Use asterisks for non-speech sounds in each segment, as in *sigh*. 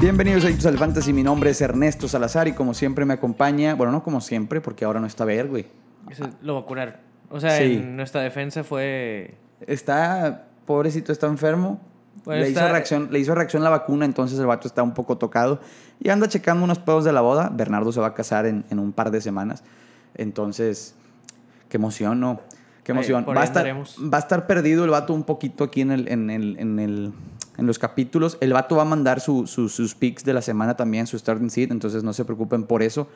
Bienvenidos a Adictos al Fantasy, mi nombre es Ernesto Salazar y como siempre me acompaña, bueno, no como siempre, porque ahora no está Ver, güey. Eso lo va a curar. O sea, Sí. en nuestra defensa fue. Está, pobrecito, está enfermo. Bueno, le, está- hizo reacción, le hizo reacción la vacuna, entonces el vato está un poco tocado. Y anda checando unos pedos de la boda. Bernardo se va a casar en, en un par de semanas. Entonces, qué emoción, ¿no? Qué emoción. por Va a, estar, va a estar perdido el vato un poquito aquí en, el, en, el, en, el, en los capítulos. El vato va a mandar su- su- sus picks de la semana también, su starting seed, entonces no se preocupen por eso.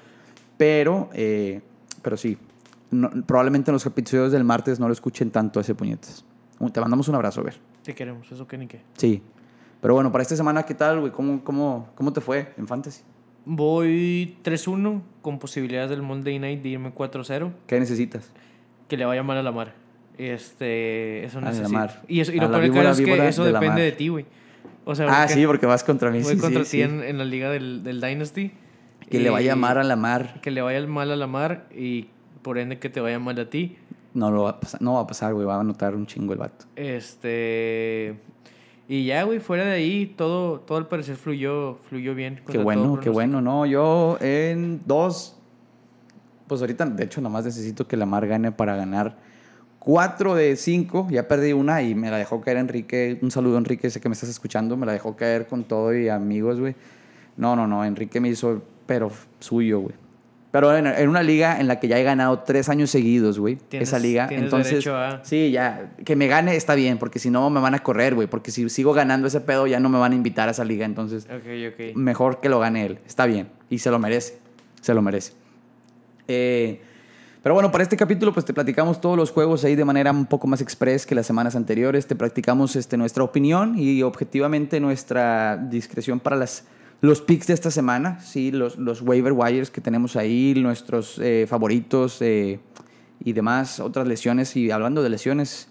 Pero, eh, pero sí, no- probablemente en los episodios del martes no lo escuchen tanto ese puñetas. Te mandamos un abrazo, a ver. Te queremos, eso que ni qué. Sí. Pero bueno, para esta semana, ¿qué tal, güey? ¿Cómo, cómo, ¿Cómo te fue en Fantasy? Voy 3-1 con posibilidades del Monday Night de irme 4-0. ¿Qué necesitas? Que le vaya mal a la mar. Este, eso A la necesito. mar. Y, eso, y lo peor es que eso depende de ti, güey. O sea, Ah, porque sí, porque vas contra mí. voy sí, contra sí, ti sí. En, en la liga del, del Dynasty. Que le Y- vaya mal a la mar. Que le vaya mal a la mar y por ende que te vaya mal a ti. No lo va a pasar, no va a pasar, güey. Va a notar un chingo el vato. Este. Y ya, güey, fuera de ahí, todo, todo al parecer fluyó, fluyó bien. Qué bueno, qué bueno. No, yo en dos. Pues ahorita, de hecho, nada más necesito que la mar gane para ganar cuatro de cinco. Ya perdí una y me la dejó caer Enrique. Un saludo, Enrique, sé que me estás escuchando. Me la dejó caer con todo y amigos, güey. No, no, no. Enrique me hizo, pero suyo, güey. Pero en, en una liga en la que ya he ganado tres años seguidos, güey. Esa liga. tienes Entonces, derecho a- sí, ya. Que me gane está bien, porque si no me van a correr, güey. Porque si sigo ganando ese pedo, ya no me van a invitar a esa liga. Entonces, Ok, ok. mejor que lo gane él. Está bien. Y se lo merece. Se lo merece. Eh, pero bueno, para este capítulo pues te platicamos todos los juegos ahí de manera un poco más express que las semanas anteriores. Te practicamos este, nuestra opinión y objetivamente nuestra discreción para las, los picks de esta semana. Sí, los, los waiver wires que tenemos ahí, nuestros eh, favoritos eh, y demás, otras lesiones. Y hablando de lesiones,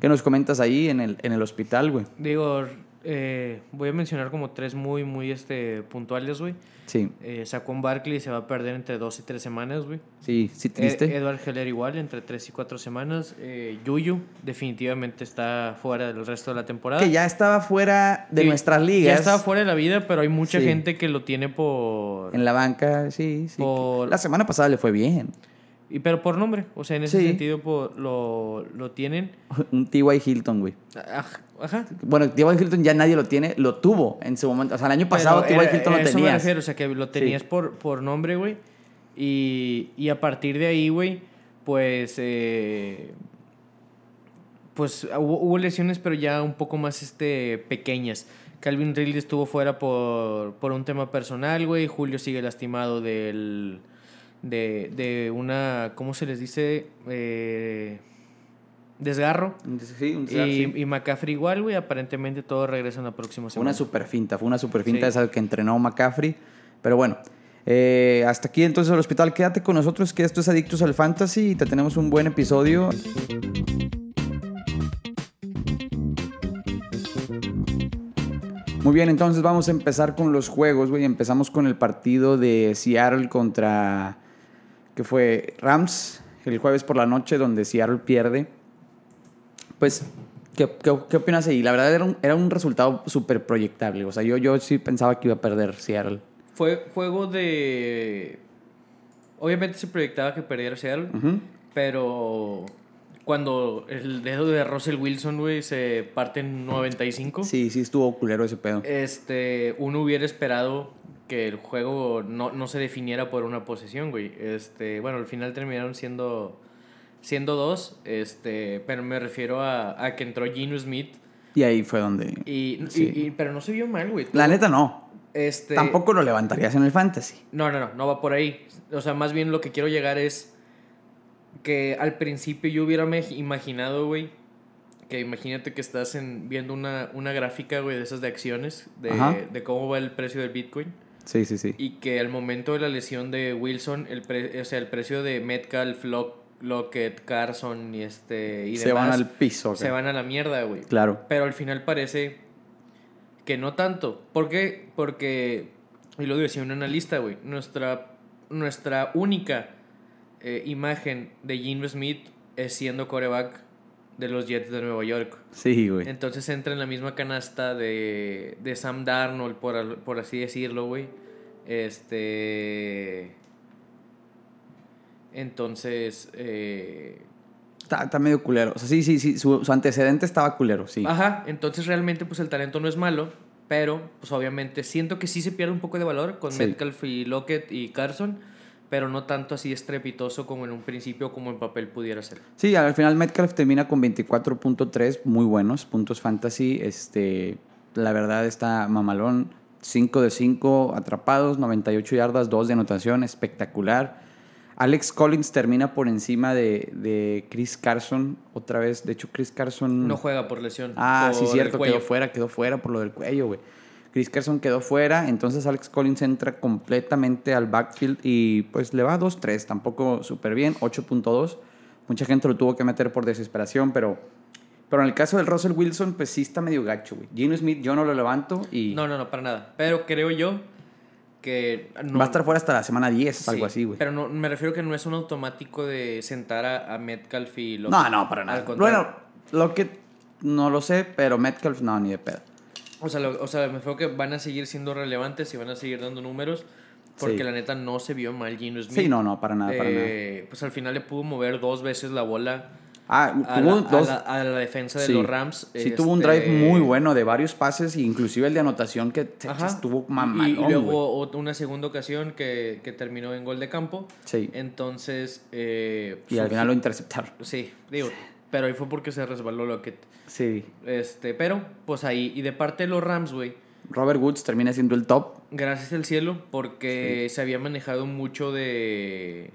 ¿qué nos comentas ahí en el, en el hospital, güey? Digo, eh, voy a mencionar como tres muy, muy este, puntuales, güey. Sí, Eh, Saquon Barkley se va a perder entre dos y tres semanas, güey. sí, sí, Eh, triste. Edward Heller igual, entre tres y cuatro semanas. Eh, Yuyu definitivamente está fuera del resto de la temporada. que ya estaba fuera de Sí, nuestras ligas. Ya estaba fuera de la vida, pero hay mucha Sí. gente que lo tiene por... En la banca, sí, sí. Por- La semana pasada le fue bien. Y, pero por nombre, o sea, en ese Sí. sentido por, lo, lo tienen. *laughs* Un T.Y. Hilton, güey. Aj- Ajá. Bueno, T.Y. Hilton ya nadie lo tiene, lo tuvo en su momento. O sea, el año pasado T.Y. Hilton lo tenías. refiero, o sea, que lo tenías por, por nombre, güey. Y, y a partir de ahí, güey, pues. eh, pues hubo, hubo lesiones, pero ya un poco más este, pequeñas. Calvin Ridley estuvo fuera por, por un tema personal, güey. Julio sigue lastimado del. De, de una. ¿Cómo se les dice? Eh, desgarro. Sí, un Y, y McCaffrey igual, güey. Aparentemente todo regresa en la próxima semana. una super finta, fue una super finta Sí. esa que entrenó McCaffrey. Pero bueno, eh, hasta aquí entonces el hospital. Quédate con nosotros que esto es Adictos al Fantasy y te tenemos un buen episodio. Muy bien, entonces vamos a empezar con los juegos, güey. Empezamos con el partido de Seattle contra, que fue Rams, el jueves por la noche, donde Seattle pierde. Pues, ¿qué, qué, qué opinas ahí? La verdad era un, era un resultado súper proyectable. O sea, yo, yo sí pensaba que iba a perder Seattle. Fue juego de. Obviamente se proyectaba que perdiera Seattle, pero cuando el dedo de Russell Wilson, güey, se parte en 95, Sí, sí estuvo culero ese pedo. este, uno hubiera esperado que el juego no, no se definiera por una posesión, güey. Este, bueno, al final terminaron siendo siendo dos, este, pero me refiero a, a que entró Geno Smith Y ahí fue donde... y, Sí. y- y- pero no se vio mal, güey. La neta no. Este, Tampoco lo levantarías en el fantasy. No, no, no, no va por ahí. O sea, más bien lo que quiero llegar es que al principio yo hubiera me- imaginado, güey, que imagínate que estás en, viendo una, una gráfica, güey, de esas de acciones, de, de cómo va el precio del Bitcoin, Sí, sí, sí. y que al momento de la lesión de Wilson, el, pre- o sea, el precio de Metcalf, Lock, Lockett, Carson y, este, y Se demás van al piso. se acá. van a la mierda, güey. Claro. Pero al final parece que no tanto. ¿Por qué? Porque, y lo decía un analista, güey, nuestra, nuestra única eh, imagen de Gino Smith es siendo coreback de los Jets de Nueva York. Sí, güey. Entonces entra en la misma canasta de, de Sam Darnold, por, por así decirlo, güey. Este. Entonces. eh, Está, está medio culero. O sea, sí, sí, sí. Su, su antecedente estaba culero, sí. Ajá, entonces realmente pues el talento no es malo, pero pues obviamente siento que sí se pierde un poco de valor con Sí. Metcalf y Lockett y Carson, pero no tanto así estrepitoso como en un principio como en papel pudiera ser. Sí, al final Metcalf termina con 24.3, muy buenos puntos fantasy. Este, la verdad está mamalón. 5 de 5 atrapados, 98 yardas, 2 de anotación, espectacular. Alex Collins termina por encima de, de Chris Carson otra vez. De hecho, Chris Carson... No juega por lesión. Ah, sí, por cierto, quedó fuera, quedó fuera por lo del cuello, güey. Chris Carson quedó fuera, entonces Alex Collins entra completamente al backfield y pues le va 2-3, tampoco súper bien, 8.2. Mucha gente lo tuvo que meter por desesperación, pero, pero en el caso del Russell Wilson, pues sí está medio gacho, güey. Gino Smith yo no lo levanto y No, no, no, para nada. Pero creo yo que no, va a estar fuera hasta la semana 10, sí, algo así, güey. Pero no, me refiero que no es un automático de sentar a, a Metcalf y Lockett. No, no, para nada. Bueno, lo que no lo sé, pero Metcalf no, ni de pedo. O sea, lo- o sea, me refiero que van a seguir siendo relevantes y van a seguir dando números. Porque Sí. la neta no se vio mal Gino Smith. Sí, no, no, para nada, para nada. Eh, Pues al final le pudo mover dos veces la bola Ah, a, tuvo la, a dos, la- a la defensa de Sí. los Rams. Sí, tuvo un Este, drive muy bueno de varios pases, inclusive el de anotación que Ajá. estuvo mamalón, Y, luego ot- una segunda ocasión que, que terminó en gol de campo. Sí. Entonces. eh, Y al final lo interceptaron. Sí, digo. Pero ahí fue porque se resbaló Lockett. Sí. Este, pero, pues ahí. Y de parte de los Rams, güey. Robert Woods termina siendo el top. Gracias al cielo, porque se había manejado mucho de.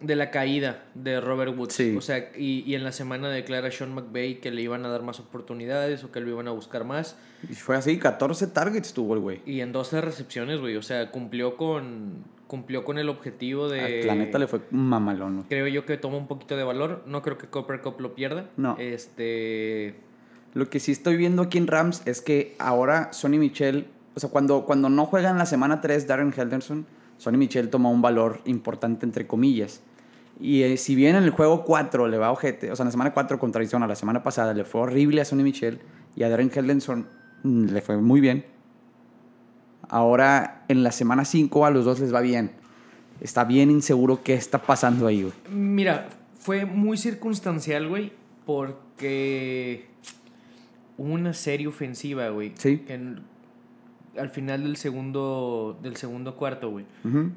De la caída de Robert Woods. Sí. O sea, y, y en la semana declara Sean McVay que le iban a dar más oportunidades o que lo iban a buscar más. Y fue así, 14 targets tuvo el güey. Y en 12 recepciones, güey. O sea, cumplió con. cumplió con el objetivo de. La neta le fue mamalón. Creo yo que toma un poquito de valor. No creo que Copper Cup lo pierda. No. Este. Lo que sí estoy viendo aquí en Rams es que ahora Sonny Michel, o sea, cuando, cuando no juega en la semana 3 Darren Henderson, Sonny Michel toma un valor importante entre comillas. Y eh, si bien en el juego 4 le va ojete, o sea, en la semana 4 contra Arizona, la semana pasada le fue horrible a Sonny Michel y a Darren Henderson mm, le fue muy bien. Ahora en la semana 5 a los dos les va bien. Está bien inseguro qué está pasando ahí, güey. Mira, fue muy circunstancial, güey, porque hubo una serie ofensiva, güey. Sí. que al final del segundo, del segundo cuarto, güey.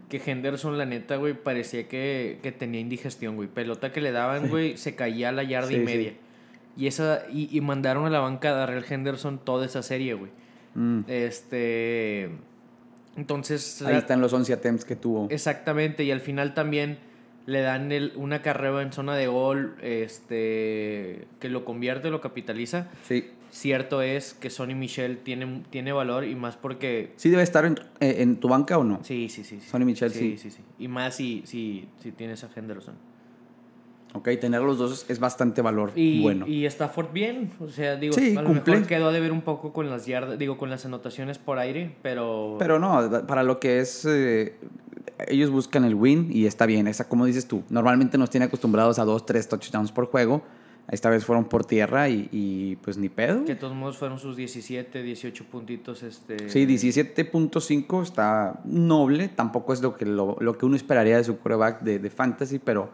Que Henderson, la neta, güey, parecía que, que tenía indigestión, güey. Pelota que le daban, güey, se caía a la yarda Sí, y sí. media. Y, esa, y, y mandaron a la banca a Darrell Henderson toda esa serie, güey. Mm. Este. Entonces. Ahí están los 11 attempts que tuvo. Exactamente, y al final también le dan el, una carrera en zona de gol este, que lo convierte, lo capitaliza. Sí. Cierto es que Sonny Michel tiene, tiene valor y más porque... ¿Sí debe estar en, eh, en tu banca o no? Sí, sí, sí. sí. Sonny Michel, sí. sí. sí, Y más si, si, si tienes a Henderson. Ok, tener los dos es bastante valor Y, bueno. y Stafford bien, o sea, digo, Sí, a lo cumple. mejor quedó a deber un poco con las yardas, digo, con las anotaciones por aire, pero... Pero no, para lo que es, eh, ellos buscan el win y está bien. Esa, como dices tú, normalmente nos tiene acostumbrados a dos, tres touchdowns por juego. Esta vez fueron por tierra y, y, pues ni pedo. Que de todos modos fueron sus 17, 18 puntitos, este... Sí, 17.5 está noble. Tampoco es lo que, lo, lo que uno esperaría de su quarterback de, de fantasy, pero,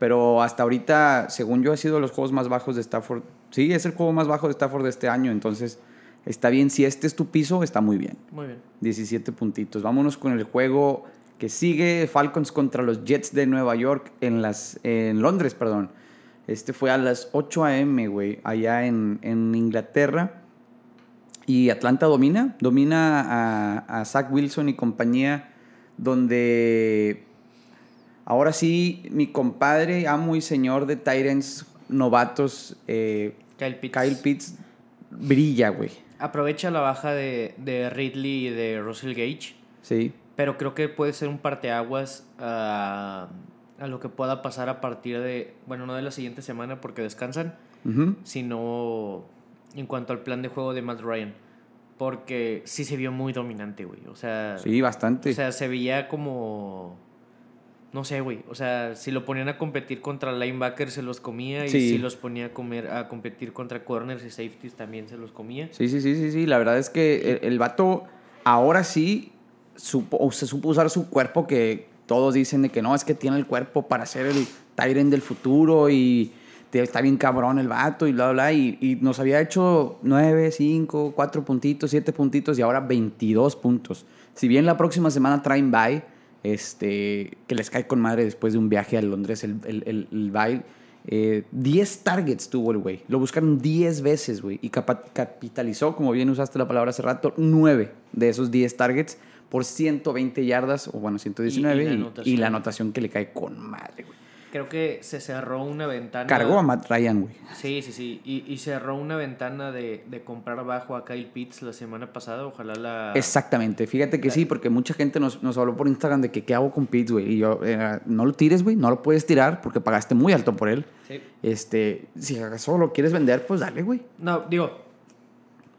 pero hasta ahorita, según yo, ha sido los juegos más bajos de Stafford. Sí, es el juego más bajo de Stafford de este año. Entonces, está bien. Si este es tu piso, está muy bien. Muy bien. 17 puntitos. Vámonos con el juego que sigue Falcons contra los Jets de Nueva York en las en Londres, perdón. Este fue a las 8 a.m., güey, allá en, en Inglaterra. Y Atlanta domina, domina a, a Zach Wilson y compañía, donde ahora sí mi compadre, amo y señor de Tyrants novatos, eh, Kyle Pitts. Kyle Pitts, brilla, güey. Aprovecha la baja de, de Ridley y de Russell Gage, Sí. pero creo que puede ser un parteaguas a, a lo que pueda pasar a partir de, bueno, no de la siguiente semana porque descansan, sino en cuanto al plan de juego de Matt Ryan. Porque sí se vio muy dominante, güey. O sea, Sí, bastante. o sea, se veía como... no sé, güey. O sea, si lo ponían a competir contra linebackers se los comía. Y si los ponía a, comer, a competir contra corners y safeties también se los comía. Sí, sí, sí, sí, sí. La verdad es que el, el vato ahora sí supo, o se supo usar su cuerpo que todos dicen de que no, es que tiene el cuerpo para ser el Tyren del futuro y está bien cabrón el vato y bla, bla. Y, y nos había hecho 9, 5, 4 puntitos, 7 puntitos y ahora 22 puntos. Si bien la próxima semana traen bye, este, que les cae con madre después de un viaje a Londres, el, el, el, el bye, eh, 10 targets tuvo el güey. Lo buscaron 10 veces, güey. Y capitalizó, como bien usaste la palabra hace rato, 9 de esos 10 targets por 120 yardas, o bueno, 119. Y- y la y anotación que le cae con madre, güey. Creo que se cerró una ventana. Cargó a Matt Ryan, güey. Sí, sí, sí. Y, y cerró una ventana de, de comprar bajo a Kyle Pitts la semana pasada. Ojalá la. Exactamente, fíjate que sí, porque mucha gente nos, nos habló por Instagram de que qué hago con Pitts, güey. Y yo, eh, no lo tires, güey, no lo puedes tirar porque pagaste muy alto por él. Sí. Este, si acaso lo quieres vender, pues dale, güey. No, digo,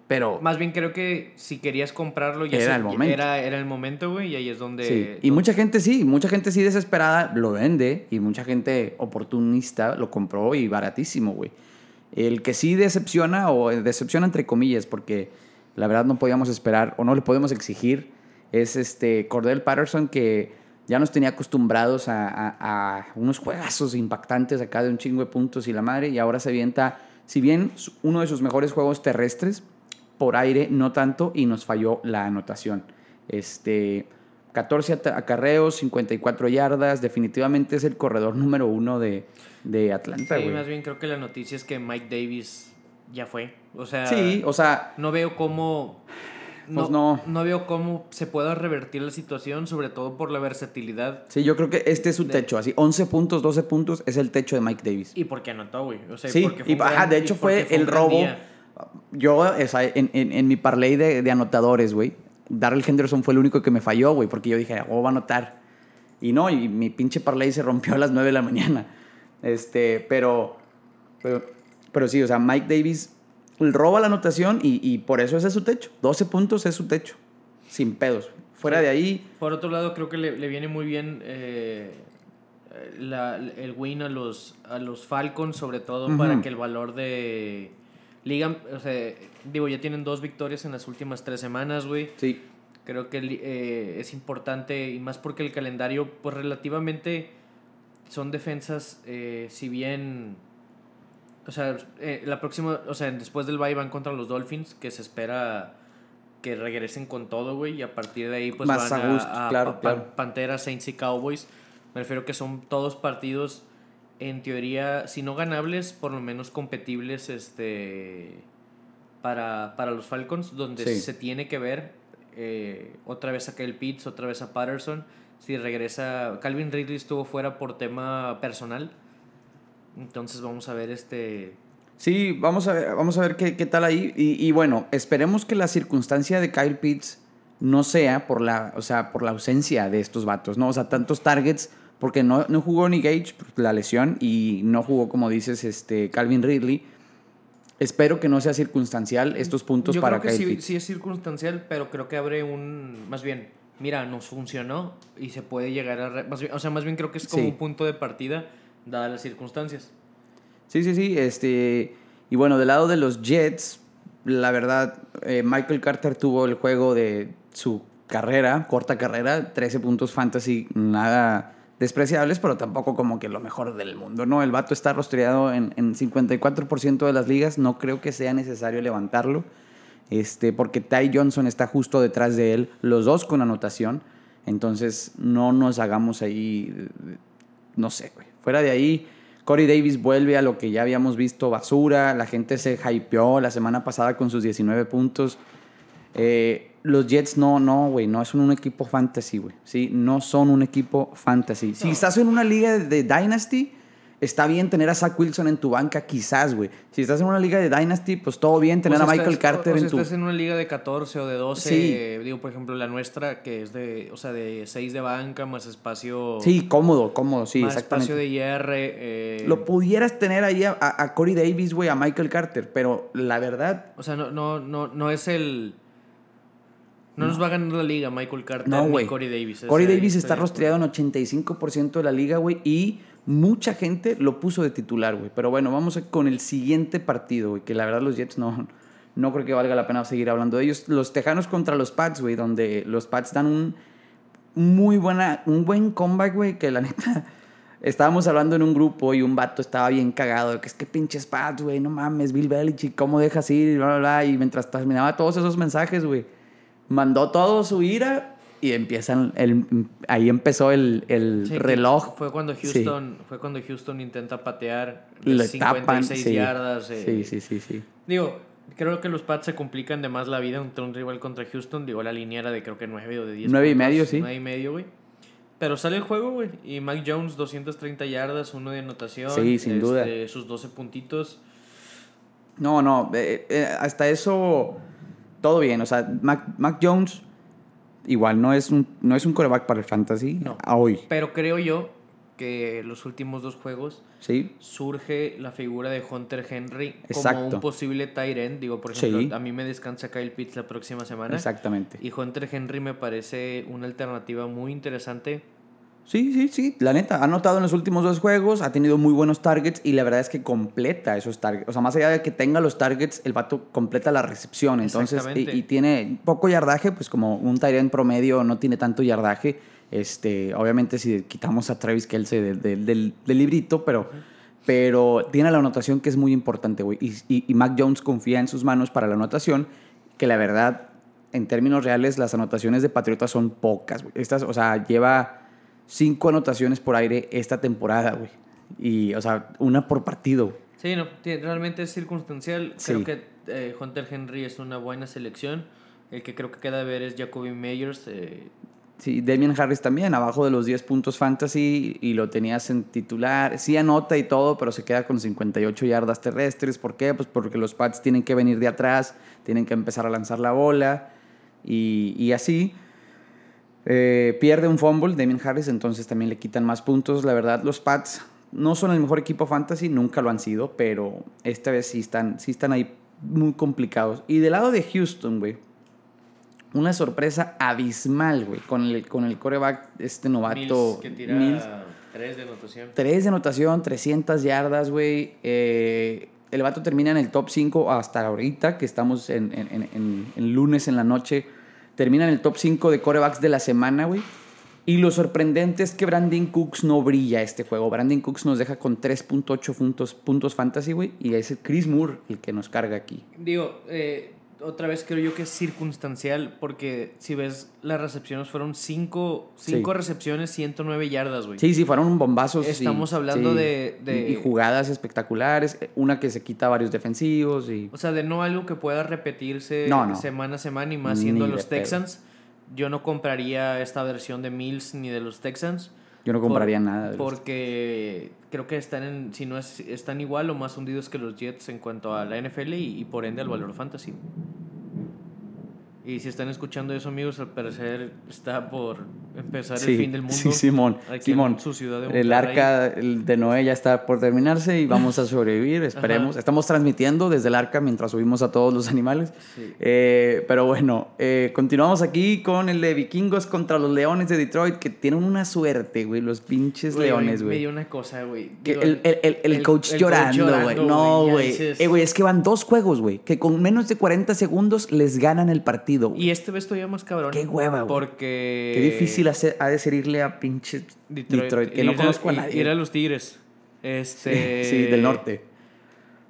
Pero, más bien creo que si querías comprarlo ya Era se- el momento. Era, era el momento, güey, y ahí es donde. sí. Y mucha gente sí, mucha gente sí desesperada lo vende y mucha gente oportunista lo compró y baratísimo, güey. El que sí decepciona, o decepciona entre comillas, porque la verdad no podíamos esperar o no le podemos exigir, es este Cordell Patterson que ya nos tenía acostumbrados a, a- a unos juegazos impactantes acá de un chingo de puntos y la madre, y ahora se avienta, si bien uno de sus mejores juegos terrestres, por aire no tanto, y nos falló la anotación. Este, 14 ata- acarreos, 54 yardas, definitivamente es el corredor número uno de, de Atlanta, Sí, más bien creo que la noticia es que Mike Davis ya fue. O sea, Sí, o sea, no veo cómo. No, Pues no. no veo cómo se pueda revertir la situación, sobre todo por la versatilidad sí, yo creo que este es su De- techo, así, 11 puntos, 12 puntos es el techo de Mike Davis. y porque anotó, güey. O sea, Sí, porque fue y ajá, de hecho fue el robo. día. Yo, o sea, en, en, en mi parlay de, de anotadores, güey, Darrell Henderson fue el único que me falló, güey, porque yo dije, oh, va a anotar. Y no, y mi pinche parlay se rompió a las 9 de la mañana. Este, pero, pero, pero sí, o sea, Mike Davis roba la anotación y, y por eso ese es su techo. 12 puntos es su techo, sin pedos. Fuera Sí. de ahí, Por otro lado, creo que le, le viene muy bien eh, la- el win a los, a los Falcons, sobre todo para que el valor de liga, o sea, digo, ya tienen dos victorias en las últimas tres semanas, güey. sí, Creo que eh, es importante y más porque el calendario, pues relativamente son defensas, eh, si bien, o sea, eh, la próxima, o sea, después del bye van contra los Dolphins, que se espera que regresen con todo, güey, y a partir de ahí, pues Más van a gusto, claro, Pa- claro. Panteras, Saints y Cowboys. Me refiero que son todos partidos, en teoría, si no ganables, por lo menos competibles, este para, para los Falcons, donde Sí. se tiene que ver eh, otra vez a Kyle Pitts, otra vez a Patterson. Si regresa, Calvin Ridley estuvo fuera por tema personal. Entonces vamos a ver este... Sí, vamos a ver, vamos a ver qué, qué tal ahí. Y, y bueno, esperemos que la circunstancia de Kyle Pitts no sea por la, o sea, por la ausencia de estos vatos, ¿no? O sea, tantos targets, porque no, no jugó ni Gage por la lesión y no jugó, como dices, este Calvin Ridley. Espero que no sea circunstancial estos puntos Yo para creo que Kyle sí, Pitts. sí es circunstancial, pero creo que abre un... Más bien, mira, nos funcionó y se puede llegar a... re- más bien- o sea, más bien creo que es como Sí. un punto de partida, dadas las circunstancias. Sí, sí, sí. Este, y bueno, del lado de los Jets, la verdad, eh, Michael Carter tuvo el juego de su carrera, corta carrera, 13 puntos fantasy, nada despreciables, pero tampoco como que lo mejor del mundo, ¿no? El vato está rostreado en, en 54% de las ligas, no creo que sea necesario levantarlo, este, porque Ty Johnson está justo detrás de él, los dos con anotación, entonces no nos hagamos ahí, no sé, güey. Fuera de ahí, Corey Davis vuelve a lo que ya habíamos visto basura. La gente se hypeó la semana pasada con sus 19 puntos. Eh, los Jets no, no, güey, no son un equipo fantasy, güey. Sí, no son un equipo fantasy. Si estás en una liga de, de Dynasty, está bien tener a Zach Wilson en tu banca, quizás, güey. Si estás en una liga de Dynasty, pues todo bien tener O sea, a Michael estás- Carter o- o sea, en tu... estás en una liga de 14 o de 12, Sí. eh, digo, por ejemplo, la nuestra, que es de, o sea, de 6 de banca, más espacio... Sí, cómodo, cómodo, sí, más exactamente. espacio de IR. eh, Lo pudieras tener ahí a, a- a Corey Davis, güey, a Michael Carter, pero la verdad, O sea, no, no, no, no es el... No, nos va a ganar la liga Michael Carter No, ni. Corey Davis. Corey Davis está de rostreado en 85% de la liga, güey, y mucha gente lo puso de titular, güey. Pero bueno, vamos con el siguiente partido, güey, que la verdad los Jets no, no creo que valga la pena seguir hablando de ellos. Los Tejanos contra los Pats, güey, donde los Pats dan un muy buena, un buen comeback, güey, que la neta... *laughs* Estábamos hablando en un grupo y un vato estaba bien cagado de que es que pinches Pats, güey, no mames, Bill Belichick, ¿cómo dejas ir? Bla, bla, bla. Y mientras terminaba todos esos mensajes, güey, mandó todo su ira y empiezan, el, ahí empezó el, el Sí, reloj. Fue cuando Sí. Houston, fue cuando Houston intenta patear Le 56 tapan, sí. yardas. eh. Sí, sí, sí, sí. Digo, creo que los Pats se complican de más la vida entre un rival contra Houston. Digo, la línea era de creo que 9 o de 10. Nueve y puntos, medio, sí. nueve y medio, güey. Pero sale el juego, güey. Y Mac Jones, 230 yardas, uno de anotación. Sí, sin duda. este, Sus 12 puntitos. No, no, eh, eh, hasta eso todo bien. O sea, Mac, Mac Jones igual no es un, no es un coreback para el fantasy No. a hoy. Pero creo yo que los últimos dos juegos Sí, surge la figura de Hunter Henry como un posible tight end. Digo, por ejemplo, Sí. a mí me descansa Kyle Pitts la próxima semana. exactamente. Y Hunter Henry me parece una alternativa muy interesante. Sí, sí, sí. La neta, ha anotado en los últimos dos juegos, ha tenido muy buenos targets y la verdad es que completa esos targets. O sea, más allá de que tenga los targets, el vato completa la recepción. Entonces, y, tiene poco yardaje, pues como un Tyrant promedio no tiene tanto yardaje. Este, obviamente, si quitamos a Travis Kelsey del, del, del- del librito, pero, pero tiene la anotación que es muy importante, güey. Y, y, y Mac Jones confía en sus manos para la anotación, que la verdad, en términos reales, las anotaciones de Patriotas son pocas, güey. Estas, o sea, lleva cinco anotaciones por aire esta temporada, güey. Y, o sea, una por partido. Sí, no, realmente es circunstancial. Sí. Creo que eh, Hunter Henry es una buena selección. El que creo que queda a ver es Jacoby Meyers. eh, Sí, Damian Harris también, abajo de los 10 puntos fantasy y lo tenías en titular. Sí anota y todo, pero se queda con 58 yardas terrestres. ¿Por qué? Pues porque los Pats tienen que venir de atrás, tienen que empezar a lanzar la bola y, y así. Eh, pierde un fumble Damian Harris, entonces también le quitan más puntos. La verdad, los Pats no son el mejor equipo fantasy, nunca lo han sido, pero esta vez sí están, sí están ahí muy complicados. Y del lado de Houston, güey, una sorpresa abismal, güey, con el, con el coreback, este novato Mills, que tira Mills. 3 de anotación. 3 de anotación, 300 yardas, güey. Eh, el vato termina en el top 5 hasta ahorita, que estamos en, en- en- en- en lunes en la noche. Termina en el top 5 de corebacks de la semana, güey. Y lo sorprendente es que Brandon Cooks no brilla este juego. Brandon Cooks nos deja con 3.8 puntos, puntos fantasy, güey. Y es Chris Moore el que nos carga aquí. Digo, eh, otra vez creo yo que es circunstancial porque si ves las recepciones fueron 5 Sí. recepciones, 109 yardas, güey. Sí, sí, fueron bombazos. Estamos hablando sí. de- de- Y, jugadas espectaculares. Una que se quita varios defensivos y... O sea, de no algo que pueda repetirse No, no. semana a semana y más siendo los pedo. Texans. Yo no compraría esta versión de Mills ni de los Texans. Yo no compraría nada. de los- Porque creo que están en, si no es, están igual o más hundidos que los Jets en cuanto a la NFL y, y por ende al valor fantasy. Y si están escuchando eso, amigos, al parecer está por empezar Sí, el fin del mundo. sí, Simón, Simón. su ciudad de El arca de Noé ya está por terminarse y vamos a *laughs* sobrevivir, esperemos. Ajá. Estamos transmitiendo desde el arca mientras subimos a todos los animales. Sí. Eh, pero bueno, eh, continuamos aquí con el de vikingos contra los leones de Detroit, que tienen una suerte, güey, los pinches Güey, leones, Me güey. dio una cosa, güey. Digo, el, coach llorando, güey. No, güey, ya güey. dices- Eh, güey, es que van dos juegos, güey. Que con menos de 40 segundos les ganan el partido. güey. Y este vez todavía más cabrón. Qué hueva, güey. Porque. Qué difícil hacer, ha de ser irle a pinche Detroit, que no conozco a nadie. Ir a los Tigres. Este. Sí, del norte.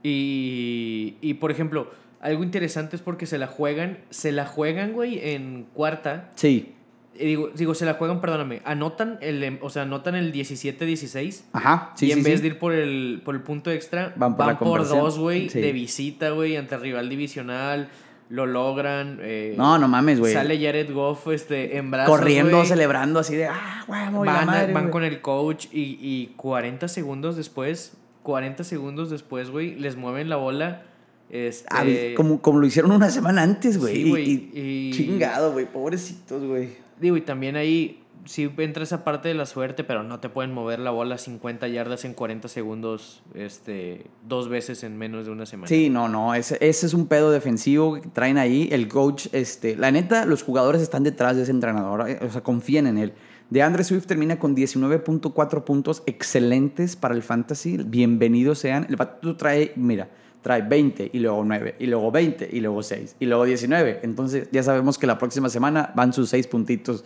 Y, y por ejemplo, algo interesante es porque se la juegan, se la juegan, güey, en cuarta. Sí. Digo, digo, se la juegan, perdóname, anotan el, em- o sea, anotan el 17-16. Ajá. Sí, y en sí, vez sí. de ir por el, por el punto extra, Van por la conversión. dos, güey, de visita, güey, ante rival divisional. Lo logran. eh, No, no mames, güey. Sale Jared Goff este, en brazos. Corriendo, güey. celebrando así de, ah, huevo, y la Van, madre, van güey". con el coach y, y 40 segundos después, 40 segundos después, güey, les mueven la bola. Este, Ah, güey, como, como lo hicieron una semana antes, güey. Sí, y- güey, y, y- Chingado, güey. Pobrecitos, güey. Digo, y también ahí sí entra esa parte de la suerte, pero no te pueden mover la bola 50 yardas en 40 segundos este, dos veces en menos de una semana. Sí, no, no, ese, ese es un pedo defensivo que traen ahí. El coach, este, la neta, los jugadores están detrás de ese entrenador, eh, o sea, confían en él. De Andre Swift termina con 19.4 puntos excelentes para el fantasy. Bienvenidos sean. El vato trae, mira, trae 20 y luego 9 y luego 20 y luego 6 y luego 19. Entonces ya sabemos que la próxima semana van sus 6 puntitos,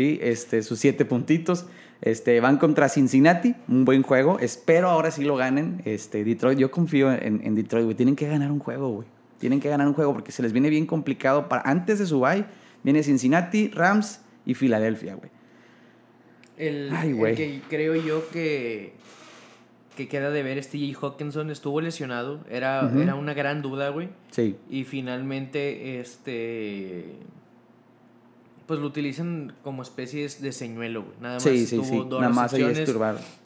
¿sí? Este, sus 7 puntitos. Este, van contra Cincinnati, un buen juego. Espero ahora sí lo ganen. Este, Detroit, yo confío en, en Detroit, güey. Tienen que ganar un juego, güey. Tienen que ganar un juego porque se les viene bien complicado. Para, antes de su bye, viene Cincinnati, Rams y Filadelfia, güey. El, Ay, el güey. que creo yo que, que queda de ver es TJ Hawkinson. Estuvo lesionado. Era, era una gran duda, güey. Sí. Y finalmente, este. Pues lo utilizan como especies de señuelo, güey. Nada más Sí, sí, sí. dos Nada más ahí.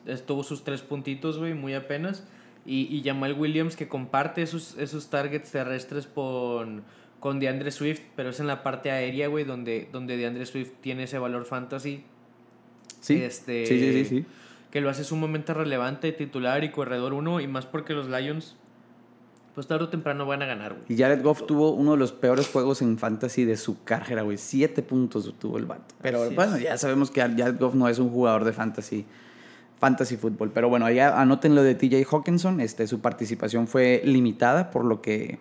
Estuvo sus tres puntitos, güey, muy apenas. Y, y Jamal Williams que comparte esos, esos targets terrestres con, con DeAndre Swift, pero es en la parte aérea, güey, donde, donde DeAndre Swift tiene ese valor fantasy. Sí. Este, sí, sí, sí, sí. Que lo hace sumamente relevante, titular y corredor uno, y más porque los Lions, pues tarde o temprano van a ganar, güey. Y Jared Goff tuvo uno de los peores juegos en fantasy de su carrera, güey. Siete puntos tuvo el vato. Pero Así bueno, es. ya sabemos que Jared Goff no es un jugador de fantasy, fantasy fútbol. Pero bueno, ya anoten lo de TJ Hawkinson. Este, su participación fue limitada, por lo que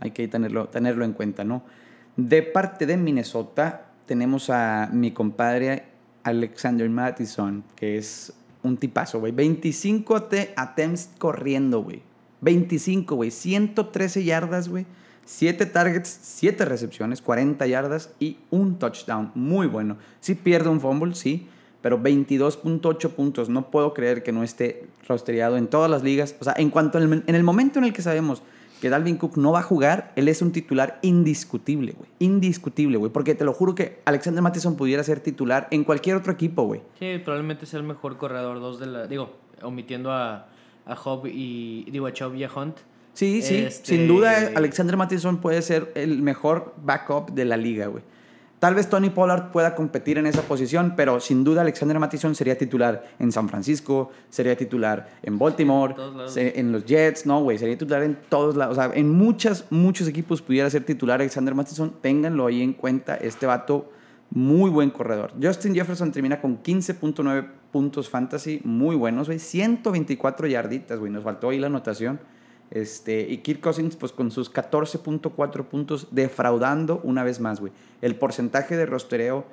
hay que tenerlo, tenerlo en cuenta, ¿no? De parte de Minnesota, tenemos a mi compadre Alexander Mattison, que es un tipazo, güey. 25 te- attempts corriendo, güey. 25, güey. 113 yardas, güey. 7 targets, 7 recepciones, 40 yardas y un touchdown. Muy bueno. Sí pierde un fumble, sí. Pero 22.8 puntos. No puedo creer que no esté rostereado en todas las ligas. O sea, en cuanto en el momento en el que sabemos que Dalvin Cook no va a jugar, él es un titular indiscutible, güey. Indiscutible, güey. Porque te lo juro que Alexander Mattison pudiera ser titular en cualquier otro equipo, güey. Sí, probablemente sea el mejor corredor dos de la. Digo, omitiendo a, a Job y. Digo, a Chubb y a Hunt. Sí, sí. Este- Sin duda, Alexander Mattison puede ser el mejor backup de la liga, güey. Tal vez Tony Pollard pueda competir en esa posición, pero sin duda Alexander Mattison sería titular en San Francisco, sería titular en Baltimore, en los Jets, no, güey, sería titular en todos lados. O sea, en muchas, muchos equipos pudiera ser titular Alexander Mattison. Ténganlo ahí en cuenta, este vato, muy buen corredor. Justin Jefferson termina con 15.9 puntos fantasy, muy buenos, güey. 124 yarditas, güey, nos faltó ahí la anotación. Este, y Kirk Cousins, pues con sus 14.4 puntos, defraudando una vez más, güey. El porcentaje de rostereo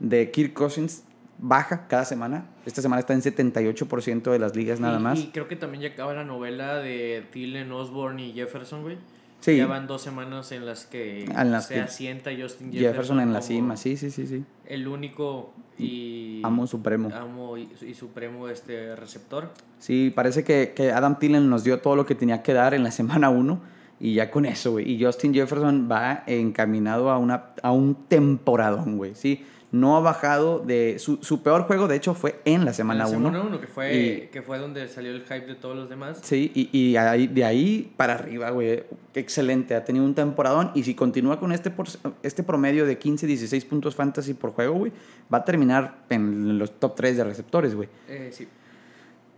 de Kirk Cousins baja cada semana. Esta semana está en 78% de las ligas nada más. Y creo que también ya acaba la novela de Thielen, Osborne y Jefferson, güey. Sí. Ya van dos semanas en las que En las se que- asienta Justin Jefferson. Jefferson en la cima, sí, sí, sí, sí. El único y. Amo supremo. Amo y, y supremo este receptor. Sí, parece que, que Adam Thielen nos dio todo lo que tenía que dar en la semana 1 y ya con eso, güey. Y Justin Jefferson va encaminado a, una, a un temporadón, güey, sí. No ha bajado de... Su, su peor juego, de hecho, fue en la semana En 1. la semana uno, que fue, Y- que fue donde salió el hype de todos los demás. Sí, y, y ahí- de ahí para arriba, güey. Excelente. Ha tenido un temporadón. Y si continúa con este, por- este promedio de 15, 16 puntos fantasy por juego, güey, va a terminar en los top 3 de receptores, güey. Eh, sí.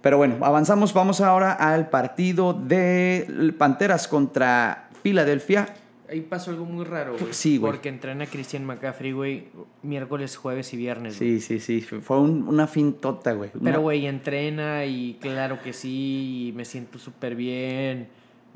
Pero bueno, avanzamos. Vamos ahora al partido de Panteras contra Filadelfia. Ahí pasó algo muy raro, güey. Sí, güey. Porque entrena Christian McCaffrey, güey, miércoles, jueves y viernes. güey. Sí, sí, sí. Fue un- una fintota, güey. Pero, güey, entrena y claro que sí, y me siento súper bien.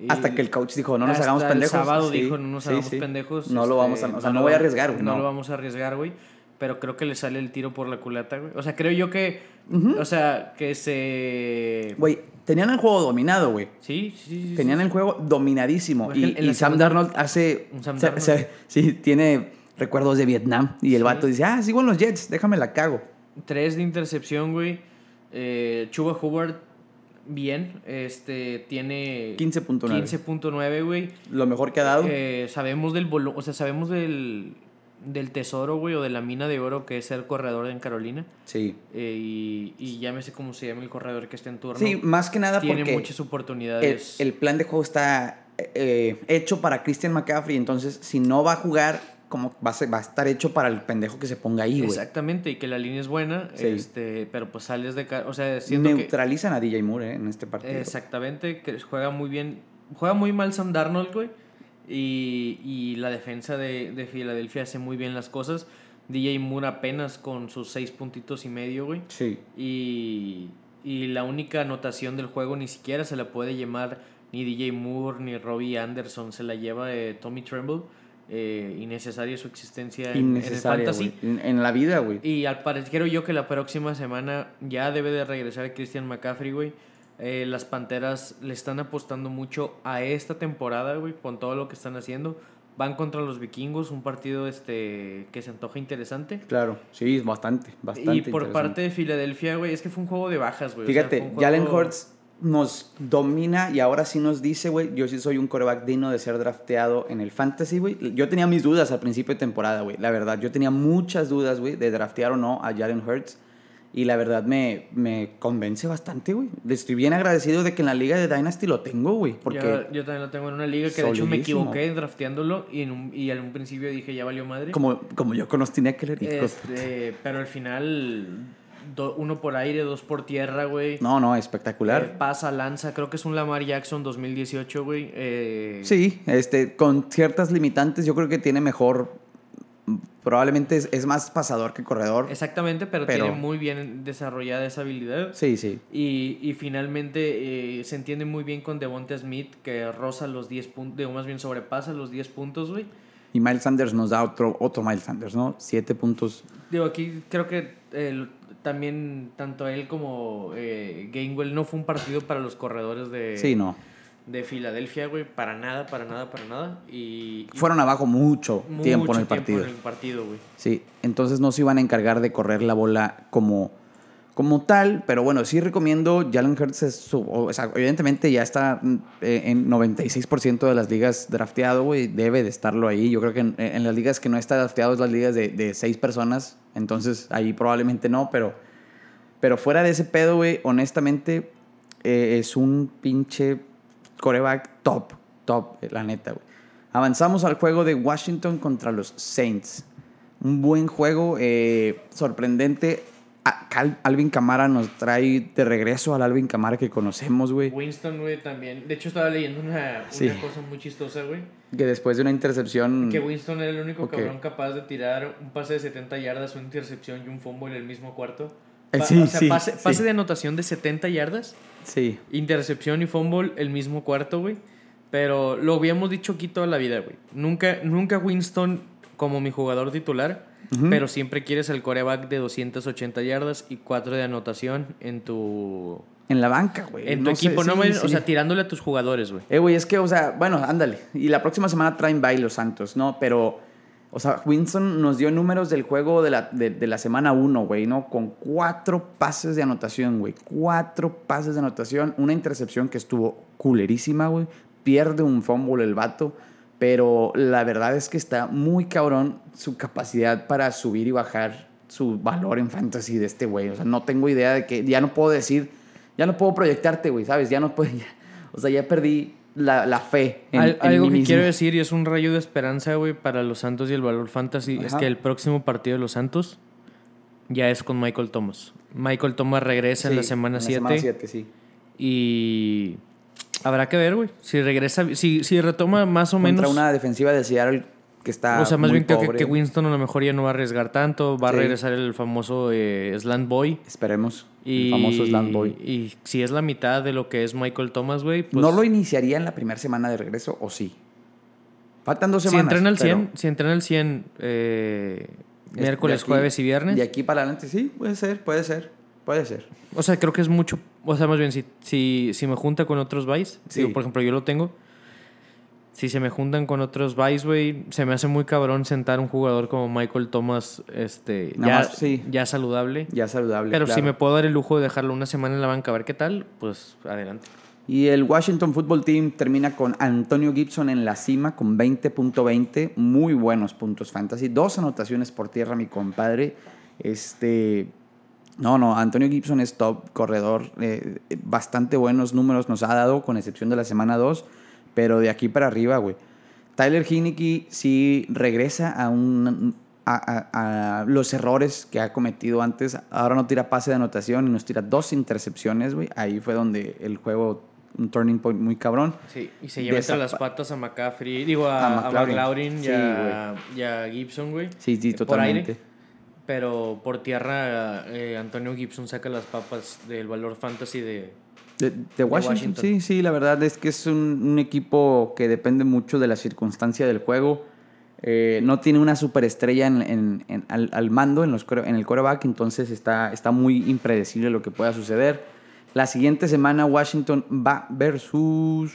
Hasta que el coach dijo, no nos hagamos pendejos. El sábado Sí, dijo, no nos sí, hagamos sí. pendejos. No lo este, vamos a... O sea, no, lo voy a arriesgar, güey. No, No, lo vamos a arriesgar, güey. Pero creo que le sale el tiro por la culata, güey. O sea, creo yo que. Ujú. O sea, que se. Güey, tenían el juego dominado, güey. Sí, sí, sí. sí. Tenían el juego dominadísimo. Pues Y, y Sam Darnold hace. Un Sam Darnold. sí, tiene recuerdos de Vietnam. Y el Sí. vato dice: Ah, sigo en los Jets, déjame la cago. Tres de intercepción, güey. Eh, Chuba Hubbard, bien. Este, tiene 15.9. 15.9, güey. Lo mejor que ha dado. Eh, sabemos del volu- o sea, sabemos del, del tesoro, güey, o de la mina de oro que es ser corredor en Carolina. sí. Eh, y, y llámese cómo se llama el corredor que está en turno. Sí, más que nada Tiene porque. muchas el, oportunidades. el plan de juego está eh, hecho para Christian McCaffrey. Entonces, si no va a jugar como va a, ser- va a estar hecho para el pendejo que se ponga ahí, güey. Exactamente, y que la línea es buena, Sí. este, pero pues sales de... O sea, siento que... Neutralizan a DJ Moore eh, en este partido. Exactamente, que juega muy bien. Juega muy mal Sam Darnold, güey. Y, y la defensa de, de Filadelfia hace muy bien las cosas. DJ Moore apenas con sus seis puntitos y medio, güey. Sí. Y, y la única anotación del juego ni siquiera se la puede llamar ni DJ Moore ni Robbie Anderson. Se la lleva eh, Tommy Tremble. Eh, innecesaria su existencia en, en el fantasy. En, en la vida, güey. Y al parecer creo yo que la próxima semana ya debe de regresar Christian McCaffrey, güey. Eh, las Panteras le están apostando mucho a esta temporada, güey, con todo lo que están haciendo. Van contra los vikingos, un partido este que se antoja interesante. Claro, sí, es bastante, bastante. y por parte de Filadelfia, güey, es que fue un juego de bajas, güey. o sea, Fíjate, Jalen Hurts nos domina y ahora sí nos dice, güey, yo sí soy un coreback digno de ser drafteado en el fantasy, güey. Yo tenía mis dudas al principio de temporada, güey. La verdad, yo tenía muchas dudas, güey, de draftear o no a Jalen Hurts. Y la verdad me, me convence bastante, güey. Estoy bien agradecido de que en la liga de Dynasty lo tengo, güey. Porque Yo, yo también lo tengo en una liga que de hecho me equivoqué drafteándolo y, en un, y en un principio dije ya valió madre. como, como yo con Austin Eckler. Este, pero al final, do- uno por aire, dos por tierra, güey. No, no, Eh, espectacular. pasa, lanza, creo que es un Lamar Jackson 2018, güey. Eh, Sí, este, con ciertas limitantes, yo creo que tiene mejor. Probablemente es, es más pasador que corredor. Exactamente, pero, Pero- tiene muy bien desarrollada esa habilidad. Sí, sí. Y, y finalmente eh, se entiende muy bien con Devonta Smith, que roza los 10 puntos, o más bien sobrepasa los 10 puntos, güey. Y Miles Sanders nos da otro, otro Miles Sanders, ¿no? Siete puntos. Digo, aquí creo que eh, también tanto él como eh, Gainwell no fue un partido para los corredores de, Sí, no. De Filadelfia, güey. Para nada, para nada, para nada. Y, y Fueron abajo mucho, mucho tiempo en el partido. en el partido, güey. Sí, entonces no se iban a encargar de correr la bola como, como tal, pero bueno, sí recomiendo, Jalen Hurts es su, o sea, evidentemente ya está mm, eh, en 96% de las ligas drafteado, güey, debe de estarlo ahí. Yo creo que en, en las ligas que no está drafteado es las ligas de, de seis personas, entonces ahí probablemente no, pero, pero fuera de ese pedo, güey, honestamente eh, es un pinche coreback top, top, eh, la neta, güey. Avanzamos al juego de Washington contra los Saints. Un buen juego, eh, sorprendente. A- Cal- Alvin Camara nos trae de regreso al Alvin Camara que conocemos, güey. Winston, güey, también. De hecho, estaba leyendo una, una Sí. cosa muy chistosa, güey. Que después de una intercepción. Que Winston era el único cabrón capaz de tirar un pase de 70 yardas, una intercepción y un fumble en el mismo cuarto. Pa- sí, o sea, sí, pase, sí. de anotación de 70 yardas, Sí, intercepción y fumble el mismo cuarto, güey. Pero lo habíamos dicho aquí toda la vida, güey. Nunca, nunca Winston como mi jugador titular, pero siempre quieres el coreback de 280 yardas y 4 de anotación en tu, en la banca, güey. en tu No sé, equipo. no, sí, o sea, tirándole a tus jugadores, güey. Eh, güey, es que, o sea, bueno, ándale. Y la próxima semana traen bye los Santos, ¿no? Pero, o sea, Winston nos dio números del juego de la, de, la semana 1, güey, ¿no? Con cuatro pases de anotación, güey. Cuatro pases de anotación. Una intercepción que estuvo culerísima, güey. Pierde un fumble el vato. Pero la verdad es que está muy cabrón su capacidad para subir y bajar su valor en fantasy de este güey. O sea, no tengo idea de que. Ya no puedo decir. Ya no puedo proyectarte, güey, ¿sabes? Ya no puedo. *laughs* o sea, ya perdí la, la fe en, Al- en algo mí que mismo. quiero decir, y es un rayo de esperanza, güey, para los Santos y el valor fantasy, es que el próximo partido de los Santos ya es con Michael Thomas. Michael Thomas regresa en la semana en la semana 7 siete, sí. y habrá que ver, güey. Si regresa, si, si retoma más o Contra menos... una defensiva de Seattle que está. o sea, más muy bien creo que, Winston a lo mejor ya no va a arriesgar tanto, va a regresar el famoso eh, Slant Boy. Esperemos. Y, el famoso Slant Boy. Y si es la mitad de lo que es Michael Thomas, güey, pues... ¿No lo iniciaría en la primera semana de regreso o sí? Faltan dos si semanas. entrena al pero 100, si entrena al 100 eh, es- miércoles, aquí- jueves y viernes. De aquí para adelante, sí, puede ser, puede ser. Puede ser. O sea, creo que es mucho. O sea, más bien, si, si, si me junta con otros Vice, Sí. por ejemplo, yo lo tengo. Si se me juntan con otros Vice, güey, se me hace muy cabrón sentar un jugador como Michael Thomas, este, ya, más, sí. ya saludable. Ya saludable. Pero si me puedo dar el lujo de dejarlo una semana en la banca a ver qué tal, pues adelante. Y el Washington Football Team termina con Antonio Gibson en la cima con 20.20, muy buenos puntos fantasy, dos anotaciones por tierra, mi compadre. Este, no, no, Antonio Gibson es top corredor, eh, bastante buenos números nos ha dado, con excepción de la semana 2, pero de aquí para arriba, güey. Tyler Heineke sí regresa a, un, a, a, los errores que ha cometido antes. Ahora no tira pase de anotación y nos tira dos intercepciones, güey. Ahí fue donde el juego, un turning point muy cabrón. Sí, y se lleva entre las patas a McCaffrey, digo, a, a McLaurin, y, a, Gibson, güey. Sí, sí, totalmente. pero por tierra, eh, Antonio Gibson saca las papas del valor fantasy de, de, Washington. Sí, sí, la verdad es que es un, equipo que depende mucho de la circunstancia del juego. Eh, no tiene una superestrella en, en, al, mando en, los, en el coreback, entonces está, está muy impredecible lo que pueda suceder. La siguiente semana Washington va versus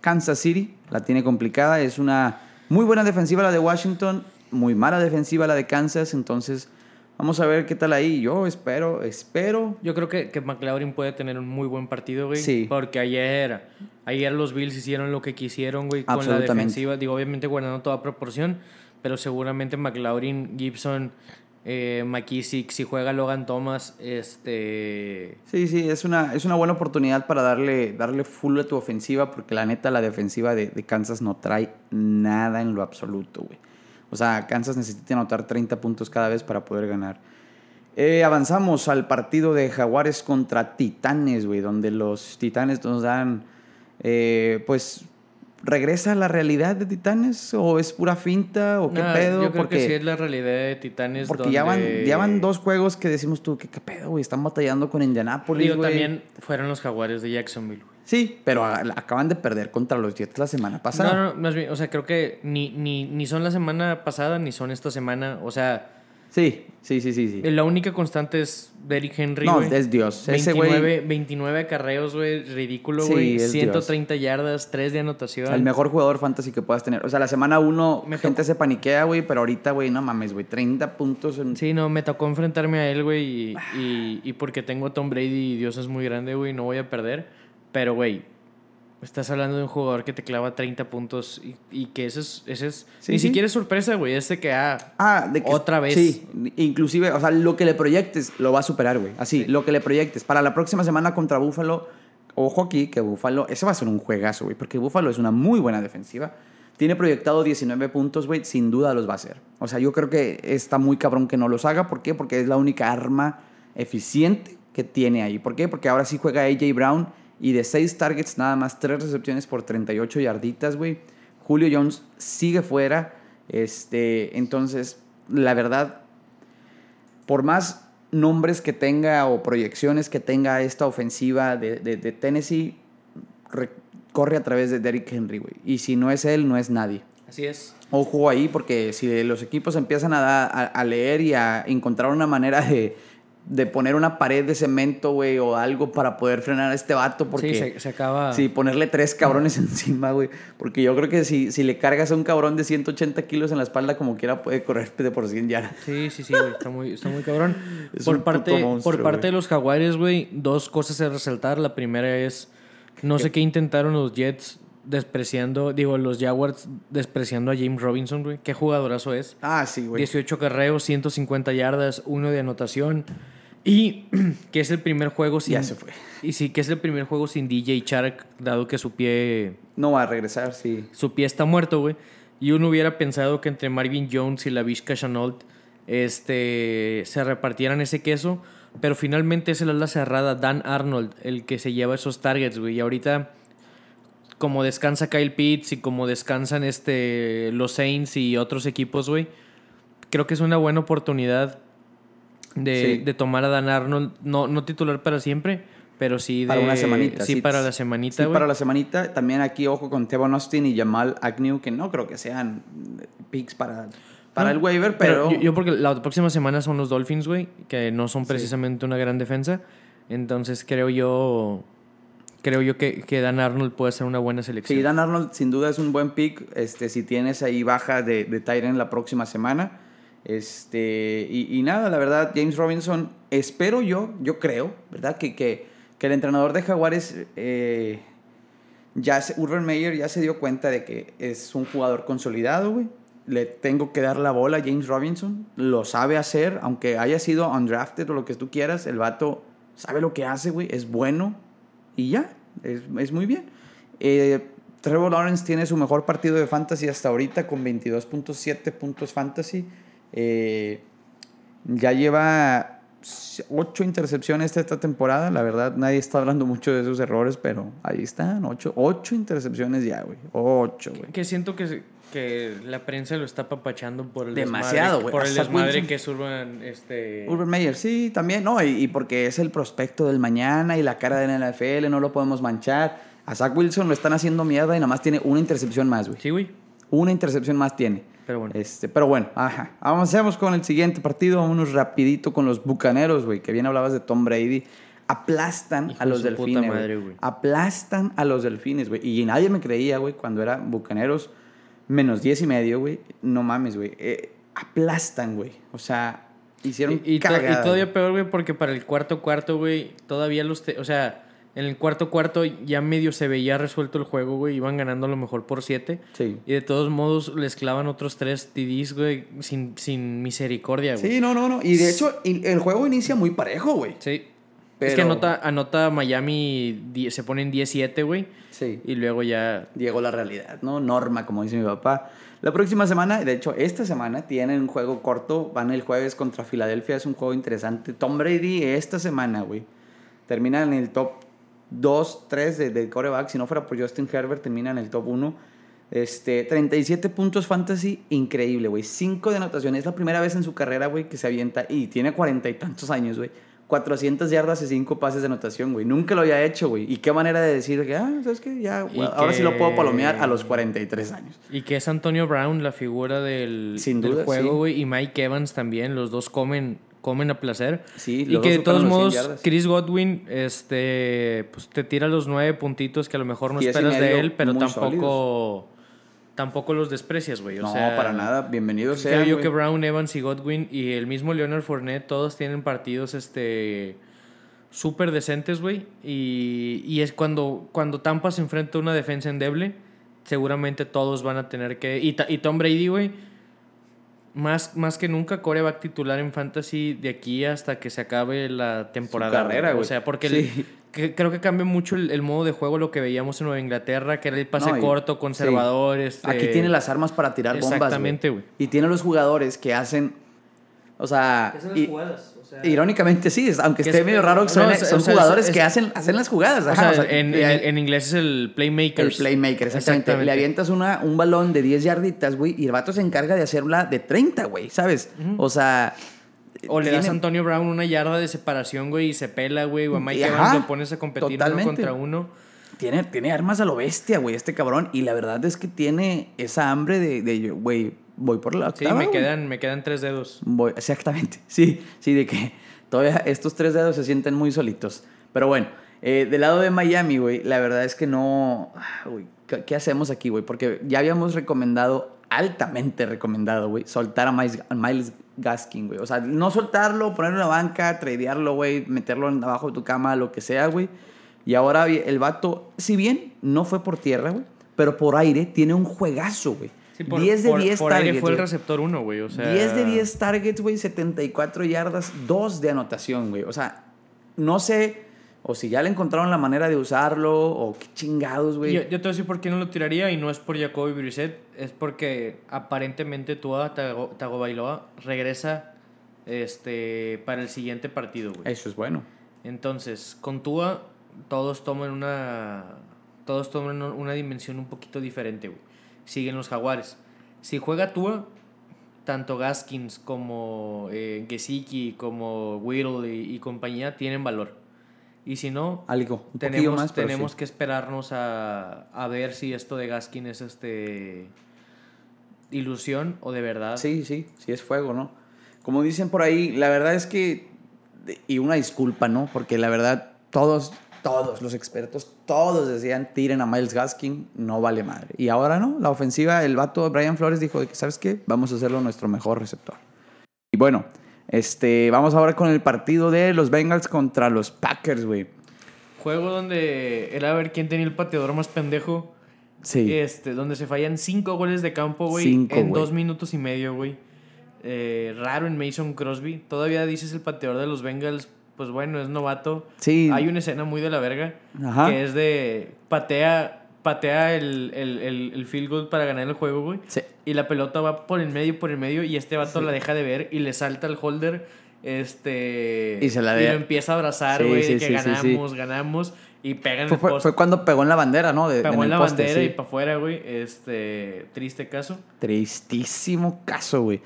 Kansas City. La tiene complicada. Es una muy buena defensiva la de Washington, muy mala defensiva la de Kansas. Entonces Vamos a ver qué tal ahí. Yo espero, espero. Yo creo que, que McLaurin puede tener un muy buen partido, güey. Sí. Porque ayer, ayer los Bills hicieron lo que quisieron, güey, con la defensiva. Digo, obviamente guardando toda proporción, pero seguramente McLaurin, Gibson, eh, McKissick, si juega Logan Thomas, este... Sí, sí, es una, es una buena oportunidad para darle, darle full a tu ofensiva, porque la neta la defensiva de, de Kansas no trae nada en lo absoluto, güey. O sea, Kansas necesita anotar 30 puntos cada vez para poder ganar. Eh, avanzamos al partido de Jaguares contra Titanes, güey, donde los Titanes nos dan, eh, pues, ¿regresa la realidad de Titanes o es pura finta o qué pedo? Yo creo porque, que sí es la realidad de Titanes. Porque ya, van, ya van dos juegos que decimos tú, ¿qué, qué pedo, güey? Están batallando con Indianapolis, Digo, también fueron los Jaguares de Jacksonville, güey. Sí, pero acaban de perder contra los Jets la semana pasada. No, no, más bien, o sea, creo que ni, ni, ni son la semana pasada ni son esta semana. O sea. Sí, sí, sí, sí. sí. La única constante es Derrick Henry. No, es Dios. 29, Ese 29 carreos, güey. Ridículo, güey. 130 yardas, 3 de anotación. El mejor jugador fantasy que puedas tener. O sea, la semana 1 gente se paniquea, güey. Pero ahorita, güey, no mames, güey. 30 puntos. En... Sí, no, me tocó enfrentarme a él, güey. Y, y, y porque tengo Tom Brady y Dios es muy grande, güey. No voy a perder. Pero, güey, Estás hablando de un jugador que te clava 30 puntos y, que ese es... Ese es ni siquiera es sorpresa, güey. Este que, ah, ah de que, otra vez. Sí, inclusive, o sea, lo que le proyectes lo va a superar, güey. Así, lo que le proyectes. Para la próxima semana contra Búfalo, ojo aquí que Búfalo, ese va a ser un juegazo, güey. Porque Búfalo es una muy buena defensiva. Tiene proyectado 19 puntos, güey. Sin duda los va a hacer. O sea, yo creo que está muy cabrón que no los haga. ¿Por qué? Porque es la única arma eficiente que tiene ahí. ¿Por qué? Porque ahora sí juega AJ Brown y de 6 targets, nada más 3 recepciones por 38 yarditas, güey. Julio Jones sigue fuera. Este, entonces, la verdad, por más nombres que tenga o proyecciones que tenga esta ofensiva de, de, Tennessee, corre a través de Derrick Henry, güey. Y si no es él, no es nadie. Así es. Ojo ahí, porque si los equipos empiezan a, a leer y a encontrar una manera de, de poner una pared de cemento, güey, o algo para poder frenar a este vato. Porque, sí, se, acaba. Sí, ponerle tres cabrones *laughs* encima, güey. Porque yo creo que si, si le cargas a un cabrón de 180 kilos en la espalda, como quiera, puede correr de por 100 ya. Sí, sí, sí, güey. Está muy, está muy cabrón. *laughs* por parte, por parte de los Jaguares, güey, dos cosas a resaltar. La primera es, no sé qué intentaron los Jets despreciando, digo, los Jaguars despreciando a James Robinson, güey. Qué jugadorazo es. Ah, sí, güey. 18 carreos, 150 yardas, uno de anotación. Y *clears throat* que es el primer juego sin. Ya se fue. Y sí, que es el primer juego sin DJ Chark, dado que su pie. No va a regresar, sí. Su pie está muerto, güey. Y uno hubiera pensado que entre Marvin Jones y la Vizca Chenault este, se repartieran ese queso. Pero finalmente es el ala cerrada, Dan Arnold, el que se lleva esos targets, güey. Y ahorita, como descansa Kyle Pitts y como descansan este, los Saints y otros equipos, güey, creo que es una buena oportunidad de, tomar a Dan Arnold, no, no titular para siempre, pero sí de, para una semanita. Sí, para la semanita. Sí, para la semanita. También aquí, ojo con Tevon Austin y Jamal Agnew, que no creo que sean picks para, para el waiver, pero... yo, porque la próxima semana son los Dolphins, güey, que no son precisamente una gran defensa. Entonces creo yo... Creo yo que, que, Dan Arnold puede ser una buena selección. Sí, Dan Arnold sin duda es un buen pick. Este, si tienes ahí baja de, de Tyren la próxima semana este, y, nada, la verdad, James Robinson, espero yo, yo creo, ¿verdad? Que, que, que el entrenador de Jaguares, eh, ya Urban Meyer ya se dio cuenta de que es un jugador consolidado, güey. Le tengo que dar la bola a James Robinson, lo sabe hacer, aunque haya sido undrafted o lo que tú quieras, el vato sabe lo que hace, güey, es bueno y ya, es, es muy bien. Eh, Trevor Lawrence tiene su mejor partido de fantasy hasta ahorita con 22.7 puntos fantasy. Eh, ya lleva 8 intercepciones esta temporada. La verdad, nadie está hablando mucho de esos errores, pero ahí están. 8, intercepciones ya, güey. 8, güey. Que siento que, que la prensa lo está papachando por el Demasiado, desmadre, güey. por el desmadre que es Urban, este... Urban Meyer, sí, también, ¿no? Y, y porque es el prospecto del mañana y la cara de la NFL, no lo podemos manchar. A Zach Wilson lo están haciendo mierda y nada más tiene una intercepción más, güey. Sí, güey. Una intercepción más tiene. Pero bueno. Este, pero bueno, ajá. Avancemos con el siguiente partido. Vámonos rapidito con los Bucaneros, güey. Que bien hablabas de Tom Brady. Aplastan Hijo a los delfines, madre, güey. güey. Aplastan a los delfines, güey. Y nadie me creía, güey, cuando era Bucaneros menos 10 y medio, güey. No mames, güey. Eh, aplastan, güey. O sea, hicieron Y, y to- cagada, y todavía güey. peor, güey, porque para el cuarto cuarto, güey, todavía los... te- o sea, en el cuarto cuarto ya medio se veía resuelto el juego, güey. Iban ganando a lo mejor por siete. Sí. Y de todos modos les clavan otros tres TDs, güey, sin, sin misericordia, güey. Sí, no, no, no. Y de hecho, el juego inicia muy parejo, güey. Sí. Pero- Es que anota, anota Miami, die- se ponen 17, güey. Sí. Y luego ya... llegó la realidad, ¿no? Norma, como dice mi papá. La próxima semana, de hecho, esta semana tienen un juego corto. Van el jueves contra Filadelfia, es un juego interesante. Tom Brady, esta semana, güey, termina en el top 2, 3 de, de coreback. Si no fuera por Justin Herbert, termina en el top 1. Este, 37 puntos fantasy, increíble, güey. 5 de anotación. Es la primera vez en su carrera, güey, que se avienta. Y tiene cuarenta y tantos años, güey. 400 yardas y 5 pases de anotación, güey. Nunca lo había hecho, güey. Y qué manera de decir que, ah, ¿sabes qué? Ya, Y güey, ahora sí lo puedo palomear a los 43 años. Y que es Antonio Brown la figura del, Sin del duda, juego, sí. güey. Y Mike Evans también. Los dos comen, comen a placer. Sí, y que de todos superan los 100 modos. Chris Godwin, este, pues te tira los nueve puntitos que a lo mejor no esperas de él, pero tampoco, tampoco los desprecias, güey. O no, sea, para nada. Bienvenido sea. Creo yo que Brown, Evans y Godwin y el mismo Leonard Fournette, todos tienen partidos, este, súper decentes, güey. Y, y es cuando, cuando Tampa se enfrenta a una defensa endeble, seguramente todos van a tener que... Y, y Tom Brady, güey, más, más que nunca coreback titular en fantasy de aquí hasta que se acabe la temporada. carrera, O güey. sea, porque Sí. el- que- creo que cambia mucho el, el modo de juego, lo que veíamos en Nueva Inglaterra, que era el pase No, y- corto, conservador. este- Aquí tiene las armas para tirar bombas. Exactamente, güey. Y tiene los jugadores que hacen. O sea. y- jugadas. Sea, Irónicamente sí, es- aunque Que esté es- medio raro que no, suene, son o sea, jugadores es- que hacen, hacen las jugadas. Ajá, en, en- en inglés es el playmaker. El playmaker, exactamente. Le avientas una, un balón de 10 yarditas, güey, y el vato se encarga de hacerla de 30, güey, ¿sabes? O sea. O le das a Antonio Brown una yarda de separación, güey, y se pela, güey. O a Mike Evans lo pones a competir uno contra uno. Tiene, tiene armas a lo bestia, güey, este cabrón. Y la verdad es que tiene esa hambre de, güey, voy por la Sí, octava, me güey. quedan, me quedan tres dedos. Voy- exactamente, *laughs* sí, sí, de que todavía estos tres dedos se sienten muy solitos. Pero bueno, eh, del lado de Miami, güey, la verdad es que no. ah, güey, ¿qué, qué hacemos aquí, güey? Porque ya habíamos recomendado, altamente recomendado, güey, soltar a Miles, a Miles Gaskin, güey. O sea, no soltarlo, ponerlo en la banca, tradearlo, güey, meterlo abajo de tu cama, lo que sea, güey. Y ahora el vato, si bien no fue por tierra, güey, pero por aire tiene un juegazo, güey. Sí, por, 10 de por- 10 por targets, fue el receptor uno, güey. O sea, 10 de 10 targets, güey, 74 yardas, 2 de anotación, güey. O sea, no sé o si ya le encontraron la manera de usarlo o qué chingados, güey. Yo, yo te voy a decir por qué no lo tiraría y no es por Jacoby Brissett, es porque aparentemente Tua Tago- Tagovailoa regresa este, para el siguiente partido, güey. Eso es bueno. Entonces, con Tua todos toman una todos toman una dimensión un poquito diferente, güey. Siguen los Jaguares. Si juega Tua, tanto Gaskins como eh, Gesicki, como Whittle y, y compañía tienen valor. Y si no, Algo, un poquillo tenemos, más, tenemos sí. que esperarnos a, a ver si esto de Gaskin es este ilusión o de verdad. Sí, sí, sí es fuego, ¿no? Como dicen por ahí, la verdad es que, y una disculpa, ¿no? Porque la verdad, todos, todos los expertos, todos decían, tiren a Miles Gaskin, no vale madre. Y ahora no, la ofensiva, el vato Brian Flores dijo, que, ¿sabes qué? Vamos a hacerlo nuestro mejor receptor. Y bueno, este, vamos ahora con el partido de los Bengals contra los Packers, güey. Juego donde era a ver quién tenía el pateador más pendejo. Sí. Este, donde se fallan cinco goles de campo, güey. En dos minutos y medio, güey. Eh, raro en Mason Crosby. Todavía dices el pateador de los Bengals. Pues bueno, es novato. Sí. Hay una escena muy de la verga. Ajá. Que es de patea, patea el, el, el, el field goal para ganar el juego, güey. Sí. Y la pelota va por el medio, por el medio, y este vato la deja de ver y le salta al holder. Este. Y se la lo de- empieza a abrazar, güey, sí, que ganamos, ganamos. Y pega en Fue, el poste. fue cuando pegó en la bandera, ¿no? De, Pegó en la poste, bandera y para afuera, güey. Este. Triste caso. Tristísimo caso, güey.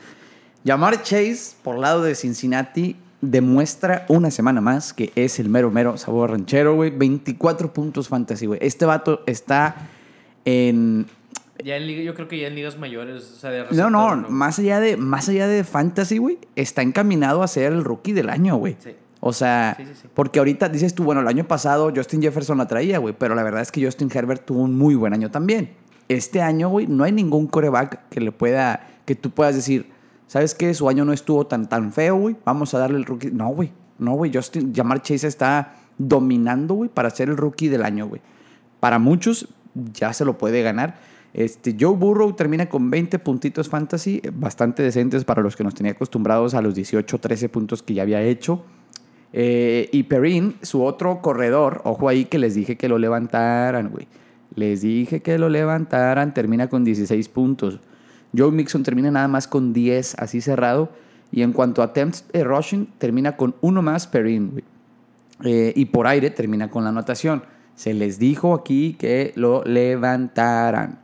Llamar Chase, por lado de Cincinnati, demuestra una semana más que es el mero, mero sabor ranchero, güey. 24 puntos fantasy, güey. Este vato está en... Ya en liga, yo creo que ya en ligas mayores, o sea, de No, no, más allá de, más allá de fantasy, güey, está encaminado a ser el rookie del año, güey. Sí. O sea, Sí, sí, sí. porque ahorita dices tú, bueno, el año pasado Justin Jefferson la traía, güey, pero la verdad es que Justin Herbert tuvo un muy buen año también. Este año, güey, no hay ningún coreback que le pueda, que tú puedas decir, ¿sabes qué? Su año no estuvo tan, tan feo, güey, vamos a darle el rookie. No, güey, no, güey, Justin, Jamar Chase está dominando, güey, para ser el rookie del año, güey. Para muchos ya se lo puede ganar. Este, Joe Burrow termina con 20 puntitos fantasy, bastante decentes para los que nos tenía acostumbrados a los 18, 13 puntos que ya había hecho. Eh, y Perrin, su otro corredor, ojo ahí que les dije que lo levantaran, güey. Les dije que lo levantaran, termina con 16 puntos. Joe Mixon termina nada más con 10, así cerrado. Y en cuanto a attempts eh, rushing, termina con uno más Perrin, güey. Eh, y por aire termina con la anotación. Se les dijo aquí que lo levantaran.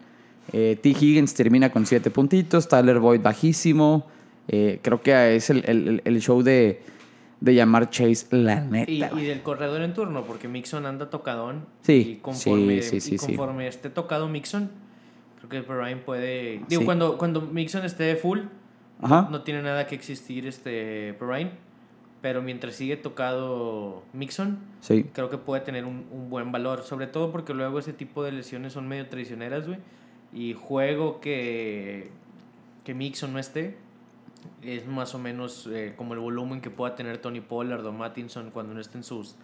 Eh, T. Higgins termina con 7 puntitos, Tyler Boyd bajísimo. Eh, creo que es el, el- el show de, de llamar Chase la neta. Y, del corredor en turno, porque Mixon anda tocadón. Sí, Y conforme, sí, sí, y conforme esté tocado Mixon, creo que Brian puede. Digo, Sí. cuando, cuando Mixon esté full, Ajá. no tiene nada que existir este Brian. Pero mientras sigue tocado Mixon, Sí. creo que puede tener un, un buen valor. Sobre todo porque luego ese tipo de lesiones son medio traicioneras, güey. Y juego que, que Mixon no esté es más o menos eh, como el volumen que pueda tener Tony Pollard o Mattinson cuando no estén sus,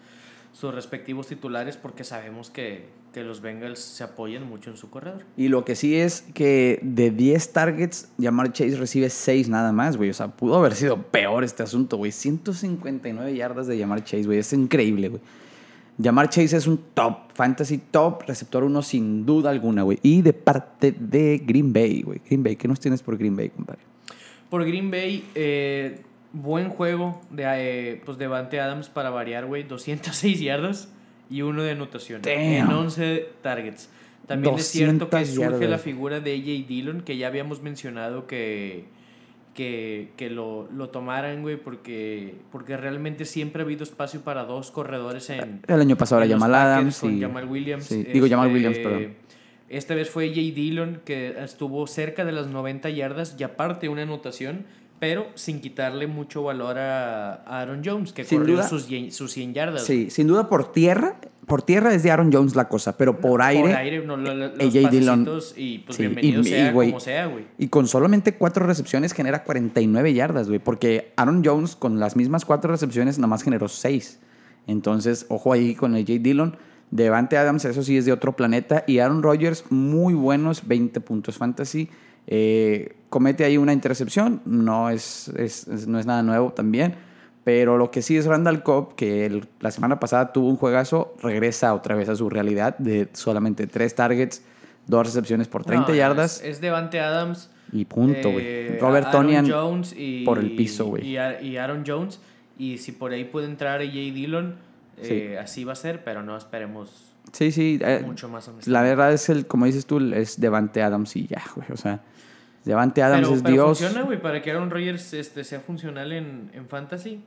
sus respectivos titulares porque sabemos que, que los Bengals se apoyan mucho en su corredor. Y lo que sí es que de 10 targets, Jamar Chase recibe 6 nada más, güey. O sea, pudo haber sido peor este asunto, güey. 159 yardas de Jamar Chase, güey. Es increíble, güey. Jamar Chase es un top, fantasy top, receptor uno sin duda alguna, güey. Y de parte de Green Bay, güey. Green Bay, ¿qué nos tienes por Green Bay, compadre? Por Green Bay, eh, buen juego de eh, pues Devante Adams para variar, güey. 206 yardas y uno de anotación Damn. en 11 targets. También es cierto que 200 surge la figura de AJ Dillon, que ya habíamos mencionado que, que, que lo, lo tomaran, güey, porque, porque realmente siempre ha habido espacio para dos corredores en, El año pasado era Jamal Adams y... Jamal Williams. sí, digo Jamal Este, Williams, perdón. Esta vez fue Jay Dillon que estuvo cerca de las 90 yardas y aparte una anotación, pero sin quitarle mucho valor a a Aaron Jones, que Sin corrió duda. sus, sus 100 yardas. Sí, sin duda por tierra, por tierra es de Aaron Jones la cosa, pero por aire... Por aire, no, lo- lo- los AJ Dillon. y pues Sí, bienvenido y- sea y, como sea, güey. Y con solamente cuatro recepciones genera 49 yardas, güey. Porque Aaron Jones con las mismas cuatro recepciones nada más generó seis. Entonces, ojo ahí con el J. Dillon. Devante Adams, eso sí es de otro planeta. Y Aaron Rodgers, muy buenos, 20 puntos fantasy. Eh, comete ahí una intercepción, no es, es- es- no es nada nuevo también. Pero lo que sí es Randall Cobb, que el- la semana pasada tuvo un juegazo, regresa otra vez a su realidad de solamente tres targets, dos recepciones por 30 No, yardas. Es, es Devante Adams. Y punto, güey. eh, Robert Tonian Jones y, por el piso, güey. Y, Aaron Jones. Y si por ahí puede entrar AJ Dillon, eh, así va a ser, pero no esperemos Sí, sí. eh, mucho más. la verdad es el, como dices tú, es Devante Adams y ya, güey. O sea, Devante Adams pero, es pero Dios. funciona, güey, para que Aaron Rodgers este, sea funcional en, en Fantasy.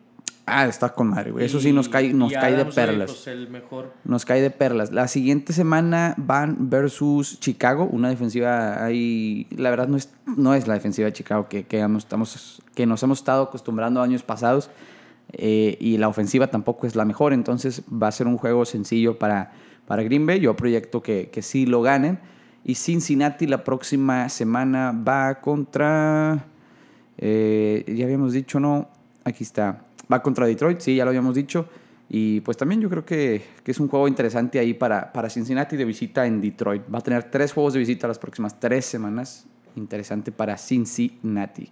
Ah, está con madre, güey. Eso sí nos cae, nos cae de Adams, perlas. pues, el mejor. Nos cae de perlas. La siguiente semana van versus Chicago, una defensiva ahí, la verdad no es, no es la defensiva de Chicago que, que, estamos, que nos hemos estado acostumbrando años pasados eh, y la ofensiva tampoco es la mejor, entonces va a ser un juego sencillo para, para Green Bay. Yo proyecto que, que sí lo ganen. Y Cincinnati la próxima semana va contra, eh, ya habíamos dicho, ¿no? Aquí está. Va contra Detroit, sí, ya lo habíamos dicho. Y pues también yo creo que, que es un juego interesante ahí para, para Cincinnati de visita en Detroit. Va a tener tres juegos de visita las próximas tres semanas. Interesante para Cincinnati.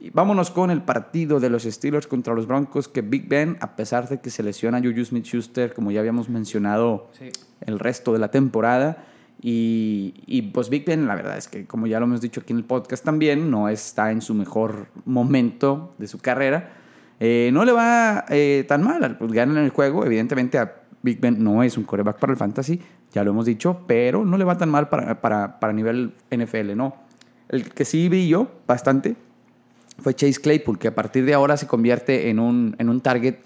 Y vámonos con el partido de los Steelers contra los Broncos, que Big Ben, a pesar de que se lesiona Juju Smith-Schuster, como ya habíamos mencionado Sí. el resto de la temporada, Y, y, pues Big Ben, la verdad es que, como ya lo hemos dicho aquí en el podcast también, no está en su mejor momento de su carrera. Eh, no le va eh, tan mal, pues ganan el juego. Evidentemente, a Big Ben no es un coreback para el fantasy, ya lo hemos dicho, pero no le va tan mal para, para, para nivel NFL, ¿no? El que sí yo bastante fue Chase Claypool, que a partir de ahora se convierte en un, en un target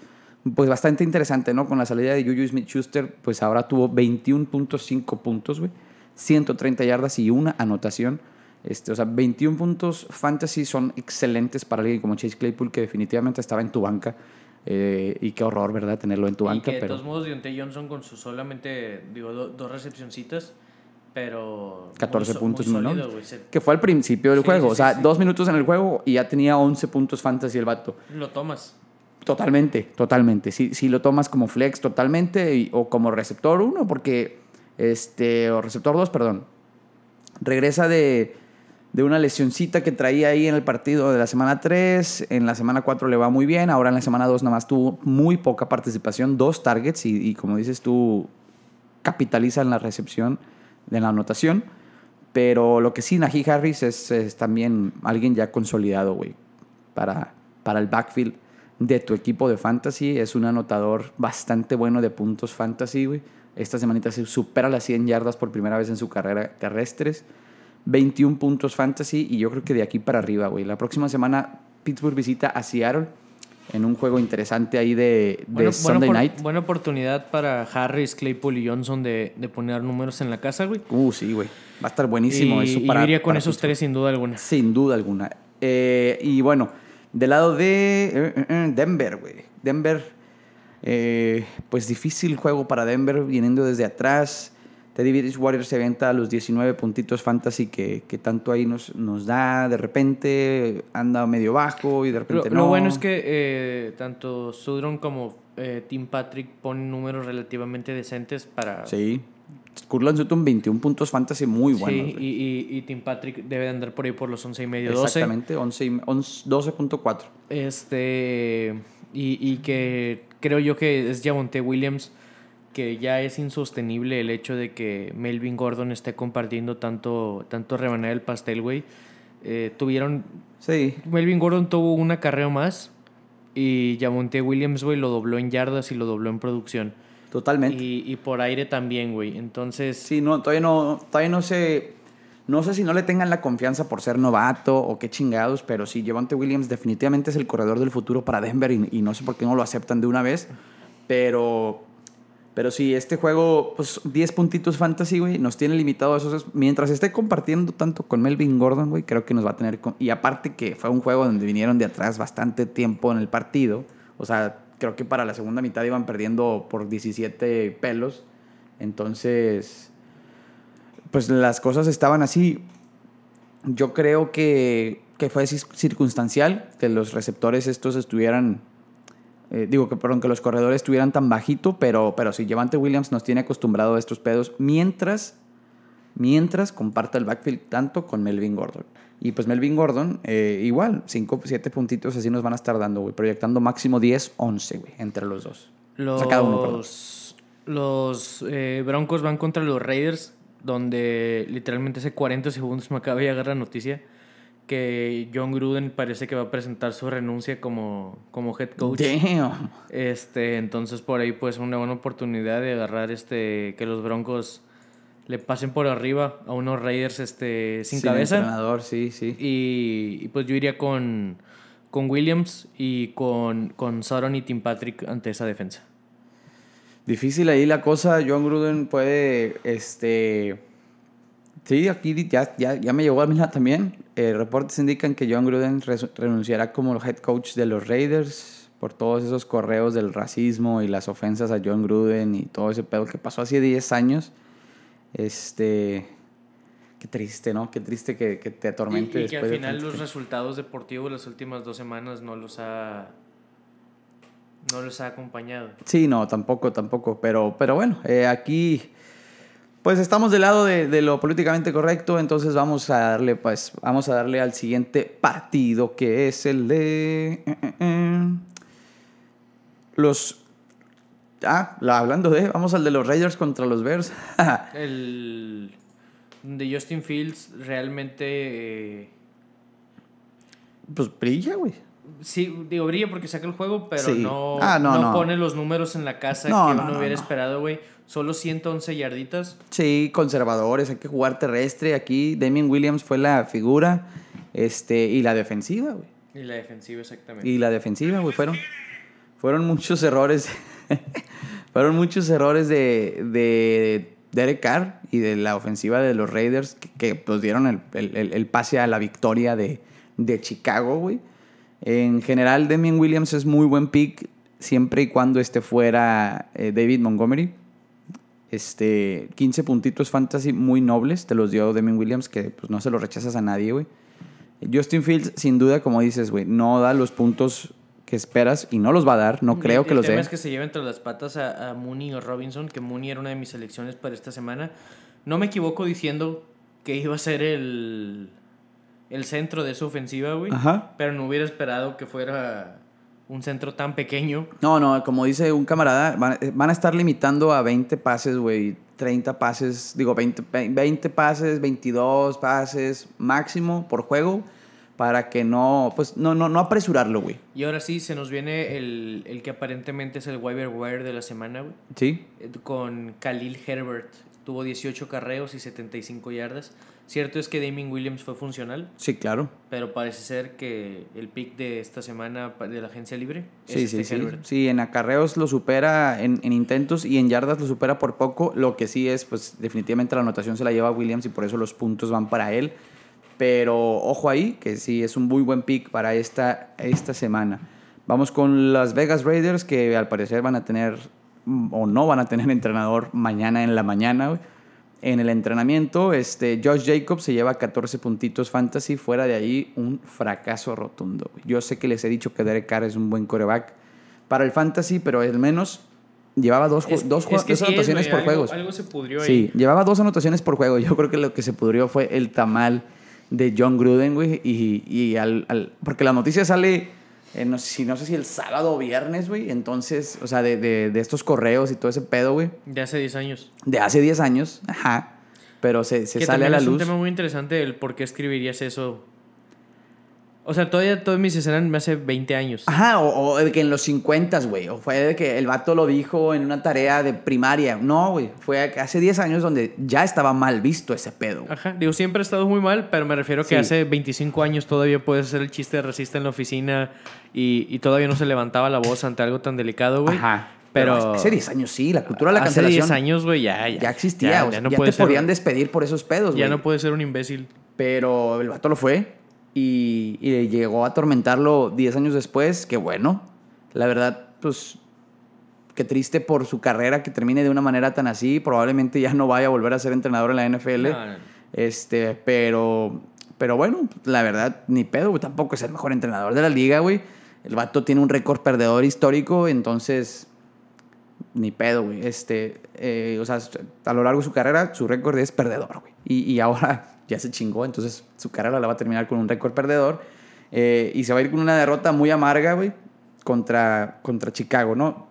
pues bastante interesante, ¿no? Con la salida de Juju Smith-Schuster, pues ahora tuvo 21.5 puntos, güey. 130 yardas y una anotación. Este, o sea, 21 puntos fantasy son excelentes para alguien como Chase Claypool, que definitivamente estaba en tu banca. Eh, y qué horror, ¿verdad? Tenerlo en tu banca. Que de pero... todos modos, Deontay Johnson con sus solamente, digo, do, dos recepcioncitas, pero... 14 muy, puntos, muy ¿no? sólido. Se- Que fue al principio del Sí, juego. sí, o sea, sí. dos minutos en el juego y ya tenía 11 puntos fantasy el vato. Lo tomas. Totalmente, totalmente. Si, lo tomas como flex totalmente y- o como receptor 1, porque, este, o receptor 2, perdón, regresa de, de una lesioncita que traía ahí en el partido de la semana 3, en la semana 4 le va muy bien, ahora en la semana 2 nada más tuvo muy poca participación, dos targets y, y como dices tú, capitaliza en la recepción, en la anotación. Pero lo que sí, Najee Harris es, es también alguien ya consolidado, güey, para, para el backfield de tu equipo de fantasy. Es un anotador bastante bueno de puntos fantasy, güey. Esta semanita se supera las 100 yardas por primera vez en su carrera terrestres. 21 puntos fantasy y yo creo que de aquí para arriba, güey. La próxima semana Pittsburgh visita a Seattle en un juego interesante ahí de, de Bueno, Sunday Night. buena oportunidad para Harris, Claypool y Johnson de, de poner números en la casa, güey. Uh, sí, güey. Va a estar buenísimo y, eso para. iría con para esos Pittsburgh. tres sin duda alguna. Sin duda alguna. Eh, y bueno, del lado de eh, eh, eh, Denver, güey. Denver, eh, pues difícil juego para Denver, viniendo desde atrás. Teddy Bridgewater se aventa a los 19 puntitos fantasy que, que tanto ahí nos, nos da. De repente anda medio bajo y de Lo, repente lo no. bueno es que eh, tanto Sudron como eh, Tim Patrick ponen números relativamente decentes para... Sí. Kurtland Sutton, 21 puntos fantasy muy Sí, buenos. y, y, y Tim Patrick debe de andar por ahí por los 11 y medio, 12. Exactamente, 11 y- 11 12.4. Este, y, y que creo yo que es Javonte Williams, que ya es insostenible el hecho de que Melvin Gordon esté compartiendo tanto, tanto rebanar el pastel, güey. Eh, tuvieron, Sí, Melvin Gordon tuvo una carrera más y Javonte Williams, güey, lo dobló en yardas y lo dobló en producción. Totalmente. Y, y por aire también, güey. Entonces, Sí, no, todavía no, todavía no sé, no sé si no le tengan la confianza por ser novato o qué chingados, pero sí, Javante Williams definitivamente es el corredor del futuro para Denver y, y no sé por qué no lo aceptan de una vez, pero, pero sí, este juego, pues 10 puntitos fantasy, güey, nos tiene limitado a esos, mientras esté compartiendo tanto con Melvin Gordon, güey, creo que nos va a tener, con- y aparte que fue un juego donde vinieron de atrás bastante tiempo en el partido, o sea, creo que para la segunda mitad iban perdiendo por 17 pelos, entonces pues las cosas estaban así. Yo creo que, que fue circunstancial que los receptores estos estuvieran, eh, digo que perdón, que los corredores estuvieran tan bajito, pero, pero sí, Javante Williams nos tiene acostumbrado a estos pedos mientras, mientras comparta el backfield tanto con Melvin Gordon. Y pues Melvin Gordon, eh, igual, 5, 7 puntitos así nos van a estar dando, güey, proyectando máximo 10, 11, güey, entre los dos. O Los, sea, cada uno, perdón. los eh, Broncos van contra los Raiders, donde literalmente hace 40 segundos me acaba de llegar la noticia que John Gruden parece que va a presentar su renuncia como, como head coach. Damn. Este, entonces por ahí pues una buena oportunidad de agarrar este que los Broncos le pasen por arriba a unos Raiders este sin, cabeza. entrenador, sí, sí. Y, y, pues yo iría con, con Williams y con, con Sauron y Tim Patrick ante esa defensa. Difícil ahí la cosa. John Gruden puede, este... Sí, aquí ya, ya, ya me llegó a mí también. Eh, reportes indican que John Gruden renunciará como head coach de los Raiders por todos esos correos del racismo y las ofensas a John Gruden y todo ese pedo que pasó hace 10 años. Este... Qué triste, ¿no? Qué triste que, que te atormente Y, y que al después final los resultados deportivos las últimas dos semanas no los ha no los ha acompañado. Sí, no, tampoco, tampoco. Pero, pero bueno, eh, aquí pues estamos del lado de, de lo políticamente correcto, entonces vamos a darle, pues, vamos a darle al siguiente partido que es el de eh, eh, los ah, la- hablando de, vamos al de los Raiders contra los Bears. *laughs* El donde Justin Fields realmente... eh, Pues brilla, güey. Sí, digo, brilla porque saca el juego, pero Sí. no, Ah, no, no, no. pone los números en la casa No, que no, uno no, hubiera esperado, güey. Solo 111 yarditas. Sí, conservadores, hay que jugar terrestre. Aquí Damien Williams fue la figura. Este, y la defensiva, güey. Y la defensiva, exactamente. Y la defensiva, güey, fueron, fueron muchos errores. *laughs* *laughs* fueron muchos errores de, de Derek Carr y de la ofensiva de los Raiders que, pues, dieron el, pase a la victoria de, Chicago, güey. En general, Damien Williams es muy buen pick siempre y cuando esté fuera eh, David Montgomery. Este, 15 puntitos fantasy muy nobles, te los dio Damien Williams, que pues, no se los rechazas a nadie, güey. Justin Fields, sin duda, como dices, güey, no da los puntos que esperas y no los va a dar, no creo el que los tema dé. es que se lleva entre las patas a, a Mooney o Robinson, que Mooney era una de mis selecciones para esta semana. No me equivoco diciendo que iba a ser el, el centro de su ofensiva, güey. Ajá. Pero no hubiera esperado que fuera un centro tan pequeño. No, no, como dice un camarada, van, eh, van a estar limitando a 20 pases, güey, 30 pases, digo, 20, ve- 20 pases, 22 pases máximo por juego para que no, pues, no, no, no apresurarlo, güey. Y ahora sí, se nos viene el, el que aparentemente es el waiver wire de la semana, güey. ¿Sí? Eh, Con Khalil Herbert. Tuvo 18 carreos y 75 yardas. Cierto es que Damien Williams fue funcional, Sí, claro. pero parece ser que el pick de esta semana de la agencia libre es Sí, este sí, sí. Herbert. Sí, en acarreos lo supera, en, en intentos y en yardas lo supera por poco. Lo que sí es, pues definitivamente la anotación se la lleva Williams y por eso los puntos van para él. Pero ojo ahí, que sí es un muy buen pick para esta, esta semana. Vamos con las Vegas Raiders, que al parecer van a tener, mm, o no van a tener entrenador mañana en la mañana. En el entrenamiento, este, Josh Jacobs se lleva 14 puntitos fantasy. Fuera de ahí, un fracaso rotundo. Yo sé que les he dicho que Derek Carr es un buen coreback para el fantasy, pero al menos llevaba dos, Es, dos, ju- es que dos sí es, anotaciones por algo- juegos. Algo se pudrió ahí. Sí, llevaba dos anotaciones por juego. Yo creo que lo que se pudrió fue el tamal de John Gruden, güey. Y, y al, al- Porque la noticia sale, eh, no, sé si, no sé si el sábado o viernes, güey. Entonces, o sea, de, de, de estos correos y todo ese pedo, güey. De hace 10 años. De hace 10 años, ajá. Pero se, se que sale a la es un luz. tema muy interesante el por qué escribirías eso. O sea, todavía todos mis escenas me hace 20 años. Ajá, o, o de que en los 50, güey. O fue de que el vato lo dijo en una tarea de primaria. No, güey. Fue hace 10 años donde ya estaba mal visto ese pedo. güey. Ajá, digo, siempre ha estado muy mal, pero me refiero que Sí. hace 25 años todavía puedes hacer el chiste de racista en la oficina y, y todavía no se levantaba la voz ante algo tan delicado, güey. Ajá. Pero, Pero hace 10 años sí, la cultura de la hace cancelación 10 años, güey, ya, ya. ya existía. Ya, o sea, ya no ya puede te ser- podían despedir por esos pedos, Ya güey. no puede ser un imbécil. Pero el vato lo fue y, y llegó a atormentarlo 10 años después. Que bueno, la verdad, pues qué triste por su carrera que termine de una manera tan así. Probablemente ya no vaya a volver a ser entrenador en la NFL. No, no. Este, pero, pero bueno, la verdad, ni pedo, güey. Tampoco es el mejor entrenador de la liga, güey. El vato tiene un récord perdedor histórico, entonces, ni pedo, güey. Este, eh, o sea, a lo largo de su carrera, su récord es perdedor, güey. Y, y ahora ya se chingó, entonces su carrera la va a terminar con un récord perdedor. Eh, y se va a ir con una derrota muy amarga, güey, contra, contra Chicago, ¿no?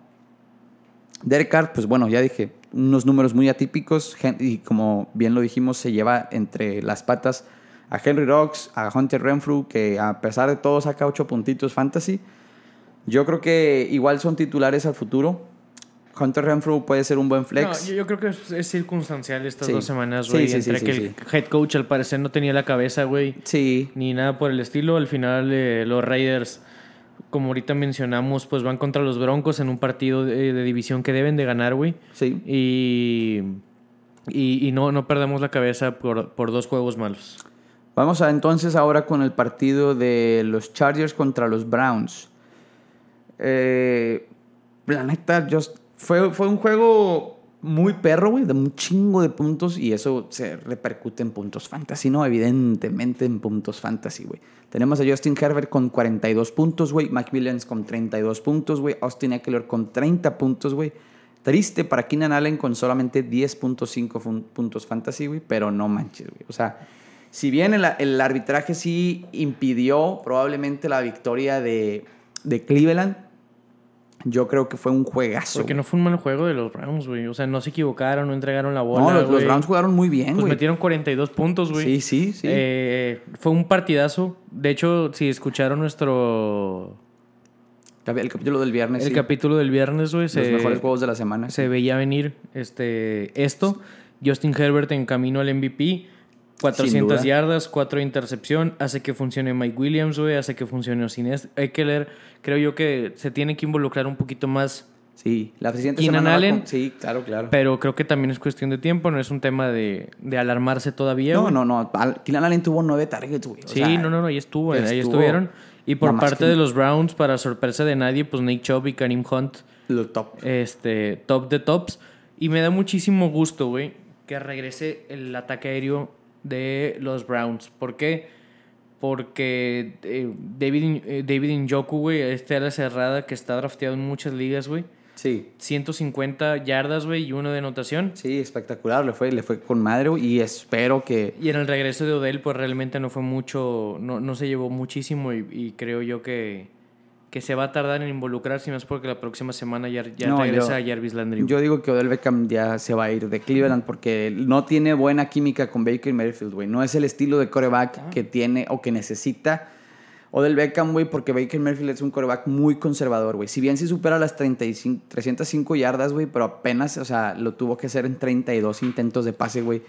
Derek Carr, pues bueno, ya dije, unos números muy atípicos y como bien lo dijimos, se lleva entre las patas a Henry Rocks, a Hunter Renfrew, que a pesar de todo saca 8 puntitos fantasy. Yo creo que igual son titulares al futuro. Hunter Renfrew puede ser un buen flex. No, yo, yo creo que es, es circunstancial estas Sí. dos semanas, güey. sí, sí, entre que el head coach al parecer no tenía la cabeza, güey. Sí, Ni nada por el estilo. Al final, eh, los Raiders, como ahorita mencionamos, pues van contra los Broncos en un partido de, de división que deben de ganar, güey. sí. Y, y, y no, no perdemos la cabeza por, por dos juegos malos. Vamos a entonces ahora con el partido de los Chargers contra los Browns. Eh, la neta, yo- fue, fue un juego muy perro, güey, de un chingo de puntos y eso se repercute en puntos fantasy, ¿no? Evidentemente en puntos fantasy, güey. Tenemos a Justin Herbert con 42 puntos, güey. Mike Williams con 32 puntos, güey. Austin Eckler con 30 puntos, güey. Triste para Keenan Allen con solamente 10.5 fun- puntos fantasy, güey. Pero no manches, güey. O sea, si bien el, arbitraje sí impidió probablemente la victoria de Cleveland, Yo creo que fue un juegazo. Porque no fue un mal juego de los Browns, güey. O sea, no se equivocaron, no entregaron la bola. No, los. Browns jugaron muy bien, Pues güey. metieron 42 puntos, güey. sí, sí, sí. Eh, fue un partidazo. De hecho, si escucharon nuestro. el capítulo del viernes. El sí. capítulo del viernes, güey. Los se- mejores juegos de la semana. se veía venir este esto. Justin Herbert en camino al MVP. 400 duda. yardas, 4 de intercepción. Hace que funcione Mike Williams, güey. Hace que funcione Austin Eckler. Creo yo que se tiene que involucrar un poquito más. Sí, la siguiente semana. Allen. con- Sí, claro, claro. Pero creo que también es cuestión de tiempo. No es un tema de, de alarmarse todavía. No, no, no. Keenan Allen tuvo nueve targets, güey. Sí, sea, no, no, no. Ahí estuvo. Ahí estuvieron. Y por parte que- de los Browns, para sorpresa de nadie, pues Nick Chubb y Karim Hunt Lo top. este, top de tops. Y me da muchísimo gusto, güey, que regrese el ataque aéreo de los Browns. ¿Por qué? Porque eh, David, eh, David Njoku, güey, este ala cerrada que está drafteado en muchas ligas, güey. Sí. 150 yardas, güey, y uno de anotación. Sí, espectacular. Le fue, le fue con madre, Y espero que. Y en el regreso de Odell, pues realmente no fue mucho, no, no se llevó muchísimo y, y creo yo que, que se va a tardar en involucrarse, y más porque la próxima semana ya, ya No, regresa yo- Jarvis Landry. Yo digo que Odell Beckham ya se va a ir de Cleveland porque no tiene buena química con Baker Mayfield, güey. No es el estilo de coreback que tiene o que necesita Odell Beckham, güey, porque Baker Mayfield es un coreback muy conservador, güey. Si bien sí supera las 35, 305 yardas, güey, pero apenas, o sea, lo tuvo que hacer en 32 intentos de pase, güey.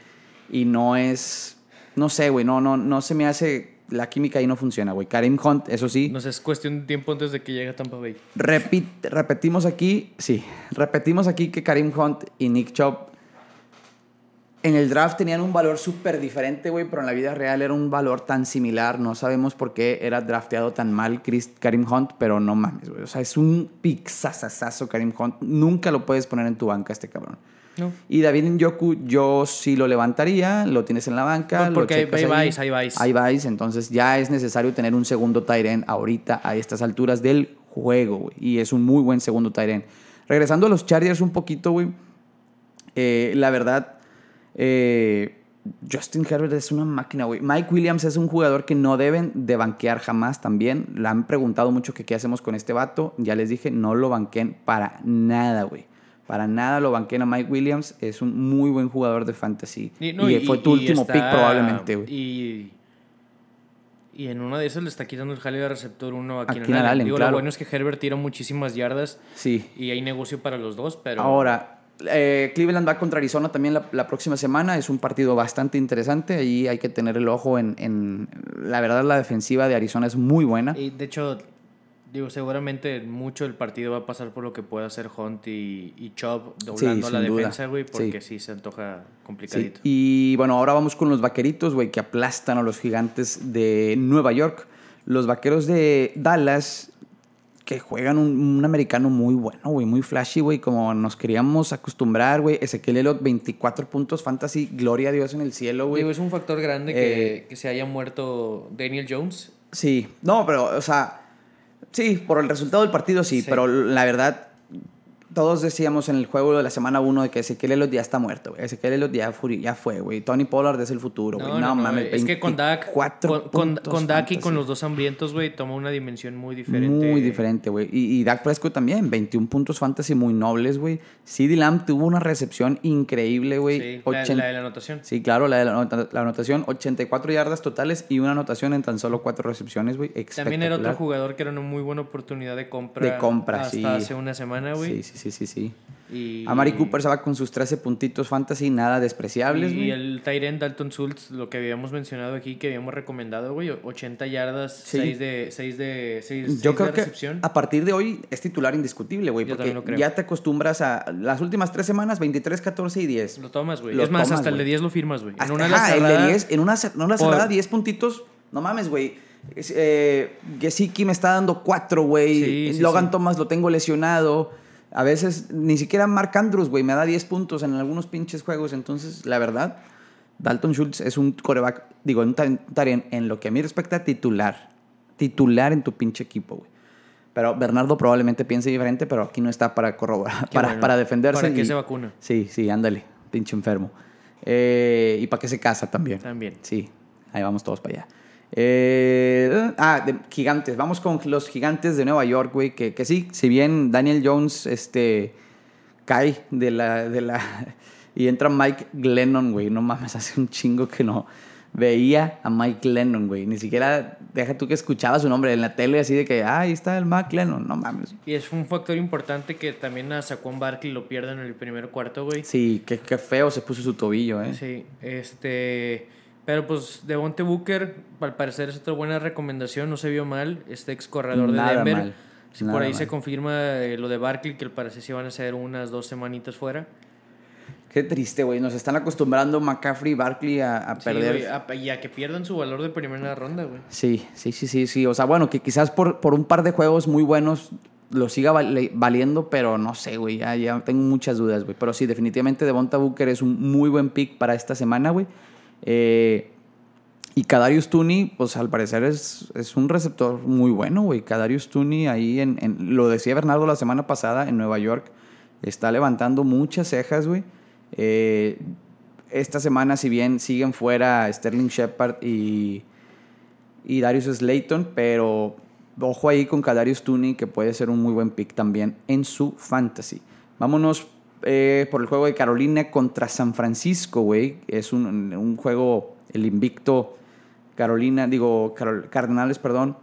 Y no es, no sé, güey, no, no, no se me hace, la química ahí no funciona, güey. Karim Hunt, eso sí. No sé, es cuestión de tiempo antes de que llegue a Tampa Bay. Repit- repetimos aquí, sí, repetimos aquí que Karim Hunt y Nick Chubb en el draft tenían un valor súper diferente, güey, pero en la vida real era un valor tan similar. No sabemos por qué era drafteado tan mal Chris, Karim Hunt, pero no mames, güey. O sea, es un pixazazazo Karim Hunt. Nunca lo puedes poner en tu banca este cabrón. No. Y David Njoku, yo sí lo levantaría, lo tienes en la banca. No, porque lo ahí- vais, ahí vais. Ahí vais, entonces ya es necesario tener un segundo Tyren ahorita a estas alturas del juego, güey. Y es un muy buen segundo Tyren. Regresando a los Chargers un poquito, güey. eh, la verdad, eh, Justin Herbert es una máquina, güey. Mike Williams es un jugador que no deben de banquear jamás también. Le han preguntado mucho que qué hacemos con este vato. Ya les dije, no lo banqueen para nada, güey. Para nada lo banqueen a Mike Williams. Es un muy buen jugador de fantasy. Y, no, fue tu y último está- pick probablemente, güey. Y, y en una de esas le está quitando el jale de receptor uno a A Allen. Allen, Digo, claro. lo bueno es que Herbert tira muchísimas yardas Sí. y hay negocio para los dos, pero... Ahora, eh, Cleveland va contra Arizona también la, la próxima semana. Es un partido bastante interesante. Ahí hay que tener el ojo en, en- La verdad, la defensiva de Arizona es muy buena. Y de hecho, digo, seguramente mucho el partido va a pasar por lo que pueda hacer Hunt y, y Chubb doblando la duda. defensa, güey, porque Sí. sí. se antoja Sí, complicadito. Y bueno, ahora vamos con los vaqueritos, güey, que aplastan a los gigantes de Nueva York. Los vaqueros de Dallas, que juegan un, un americano muy bueno, güey, muy flashy, güey, como nos queríamos acostumbrar, güey. Ezequiel Elliott, 24 puntos fantasy, gloria a Dios en el cielo, güey. Digo, es un factor grande que, que se haya muerto Daniel Jones. Sí, no, pero, o sea, sí, por el resultado del partido sí, Sí. pero la verdad, todos decíamos en el juego de la semana 1 de que Ezequiel Elliott ya está muerto, güey. Ezequiel Elliott ya, ya fue, güey. Tony Pollard es el futuro, güey. No, mames, Es que con Dak, 24 con, con, Dak y con los dos hambrientos, güey, toma una dimensión muy diferente. Muy diferente, güey. Y, y Dak Prescott también, 21 puntos fantasy muy nobles, güey. CeeDee Lamb tuvo una recepción increíble, güey. Sí, la, de la anotación. Sí, claro, la de la, la anotación, 84 yardas totales y una anotación en tan solo cuatro recepciones, güey. También era otro jugador que era una muy buena oportunidad de compra. De compra, hasta sí. hace una semana, güey. Sí, sí, sí, sí, sí. Y, Amari Cooper se va con sus 13 puntitos fantasy, nada despreciables, Y, güey. el Tyrant Dalton Schultz, lo que habíamos mencionado aquí, que habíamos recomendado, güey, 80 yardas, Sí. 6 de, 6 de, 6, Yo creo de que recepción. a partir de hoy es titular indiscutible, güey, porque lo creo. ya te acostumbras a las últimas tres semanas, 23, 14 y 10. Lo tomas, güey. Es más, tomas, hasta el de güey. 10 lo firmas, güey. En una ajá, ala el de cerrada, 10, en una, en una por- cerrada 10 puntitos, no mames, güey. Eh, Gesicki me está dando 4, güey. Sí, sí, Logan sí. Thomas lo tengo lesionado. A veces ni siquiera Mark Andrews, güey, me da 10 puntos en algunos pinches juegos. Entonces, la verdad, Dalton Schultz es un coreback, digo, un Tarien, en lo que a mí respecta, titular. Titular en tu pinche equipo, güey. Pero Bernardo probablemente piense diferente, pero aquí no está para corroborar, para, bueno. para defenderse. ¿Para qué y- se vacuna? Sí, sí, ándale, pinche enfermo. Eh, y para qué se casa también. También. Sí, ahí vamos todos para allá. Eh, ah, de gigantes. Vamos con los gigantes de Nueva York, güey. Que, que sí, si bien Daniel Jones este, cae de la, de la. *laughs* Y entra Mike Glennon, güey. No mames, *laughs* hace un chingo que no veía a Mike Lennon, güey. Ni siquiera, deja tú que escuchaba su nombre en la tele así de que, ah, ahí está el Mike Lennon, no mames. Y es un factor importante que también a Saquon Barkley lo pierden en el primer cuarto, güey. Sí, qué, qué feo se puso su tobillo, eh. Sí, este... Pero pues Devonte Booker, al parecer es otra buena recomendación, no se vio mal, este ex corredor de Nada Denver. mal, Si nada por ahí mal. se confirma eh, lo de Barkley, que al parecer sí van a ser unas dos semanitas fuera. Qué triste, güey. Nos están acostumbrando McCaffrey y Barkley a, a Sí, perder. güey, a- y a que pierdan su valor de primera ronda, güey. Sí, sí, sí, sí, sí. O sea, bueno, que quizás por, por un par de juegos muy buenos lo siga val- valiendo, pero no sé, güey. Ya, ya tengo muchas dudas, güey. Pero sí, definitivamente Devonta Booker es un muy buen pick para esta semana, güey. Eh, y Kadarius Tooney, pues al parecer es, es un receptor muy bueno, güey. Kadarius Tooney ahí en, Lo decía Bernardo la semana pasada en Nueva York. Está levantando muchas cejas, güey. Eh, esta semana, si bien siguen fuera Sterling Shepard y, y Darius Slayton, pero ojo ahí con Kadarius Tooney, que puede ser un muy buen pick también en su fantasy. Vámonos eh, por el juego de Carolina contra San Francisco, güey. Es un, un juego, el invicto Carolina, digo, Carol- Cardenales, perdón.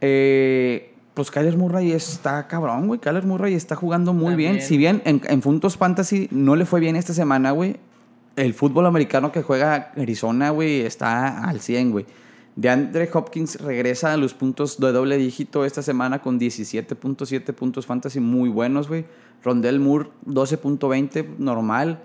Eh, pues Kyler Murray está cabrón, güey. Kyler Murray está jugando muy bien. Si bien en, en puntos fantasy no le fue bien esta semana, güey. El fútbol americano que juega Arizona, güey, está al 100, güey. De Andre Hopkins regresa a los puntos de doble dígito esta semana con 17.7 puntos fantasy muy buenos, güey. Rondell Moore 12.20, normal.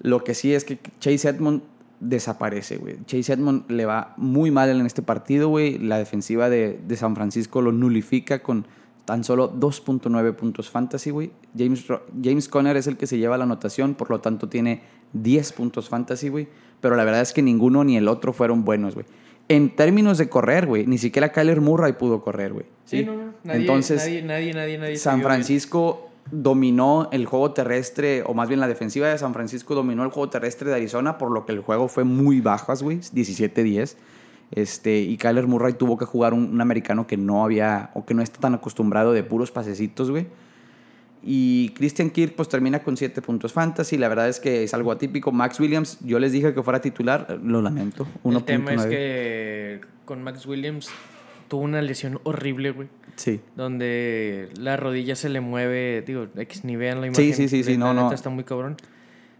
Lo que sí es que Chase Edmond desaparece, güey. Chase Edmond le va muy mal en este partido, güey. La defensiva de, de San Francisco lo nulifica con tan solo 2.9 puntos fantasy, güey. James, James Conner es el que se lleva la anotación, por lo tanto tiene 10 puntos fantasy, güey. Pero la verdad es que ninguno ni el otro fueron buenos, güey. En términos de correr, güey, ni siquiera Kyler Murray pudo correr, güey. Sí, no, no. Nadie, Entonces, nadie, nadie, nadie, nadie San. Francisco dominó el juego terrestre, o más bien la defensiva de San Francisco dominó el juego terrestre de Arizona, por lo que el juego fue muy bajas, güey, 17-10. Este, y Kyler Murray tuvo que jugar un, un americano que no había, o que no está tan acostumbrado de puros pasecitos, güey. Y Christian Kirk pues termina con 7 puntos fantasy. La verdad es que es algo atípico. Max Williams, yo les dije que fuera titular, lo lamento. El tema es 1.9. que con Max Williams tuvo una lesión horrible, güey. Sí. Donde la rodilla se le mueve, digo, X ni vean la Sí, imagen. sí, sí, sí, la no, neta no. Está muy cabrón.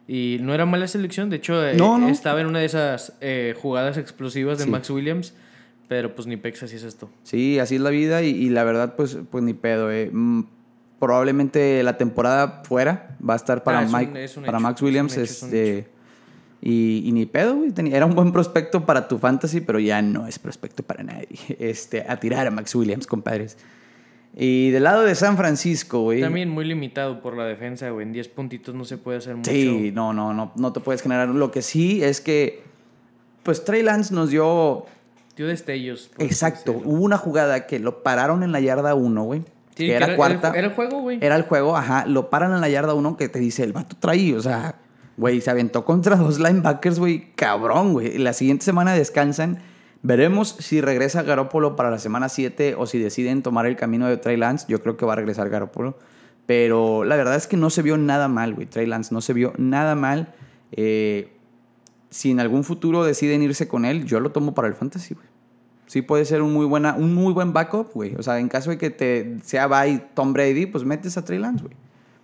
Y no era mala selección, de hecho, eh, No, no. estaba en una de esas eh, jugadas explosivas de Sí. Max Williams, pero pues ni pex así es esto. Sí, así es la vida y, y la verdad, pues, pues ni pedo. eh. Mm, Probablemente la temporada fuera va a estar para, Ah, un- Mike, un para hecho, Max es un Williams. hecho, es un este, y, y ni pedo, güey. Era un buen prospecto para tu fantasy, pero ya no es prospecto para nadie. *laughs* Este, a tirar a Max Williams, compadres. Y del lado de San Francisco, güey. También muy limitado por la defensa, güey. En 10 puntitos no se puede hacer mucho. Sí, no, no, no, no te puedes generar. Lo que sí es que, pues Trey Lance nos dio Dio destellos. Exacto. decirlo. Hubo una jugada que lo pararon en la yarda 1, güey. Sí, que era, cuarta. Era, el juego, güey. Era el juego, ajá. Lo paran en la yarda 1 que te dice, el vato trae, o sea, güey, se aventó contra *laughs* dos linebackers, güey, cabrón, güey. La siguiente semana descansan. Veremos si regresa Garópolo para la semana 7 o si deciden tomar el camino de Trey Lance. Yo creo que va a regresar Garópolo. Pero la verdad es que no se vio nada mal, güey. Trey Lance no se vio nada mal. Eh, si en algún futuro deciden irse con él, yo lo tomo para el fantasy, güey. Sí puede ser un muy, buena, un muy buen backup, güey. O sea, en caso de que te sea bye Tom Brady, pues metes a Trey Lance, güey.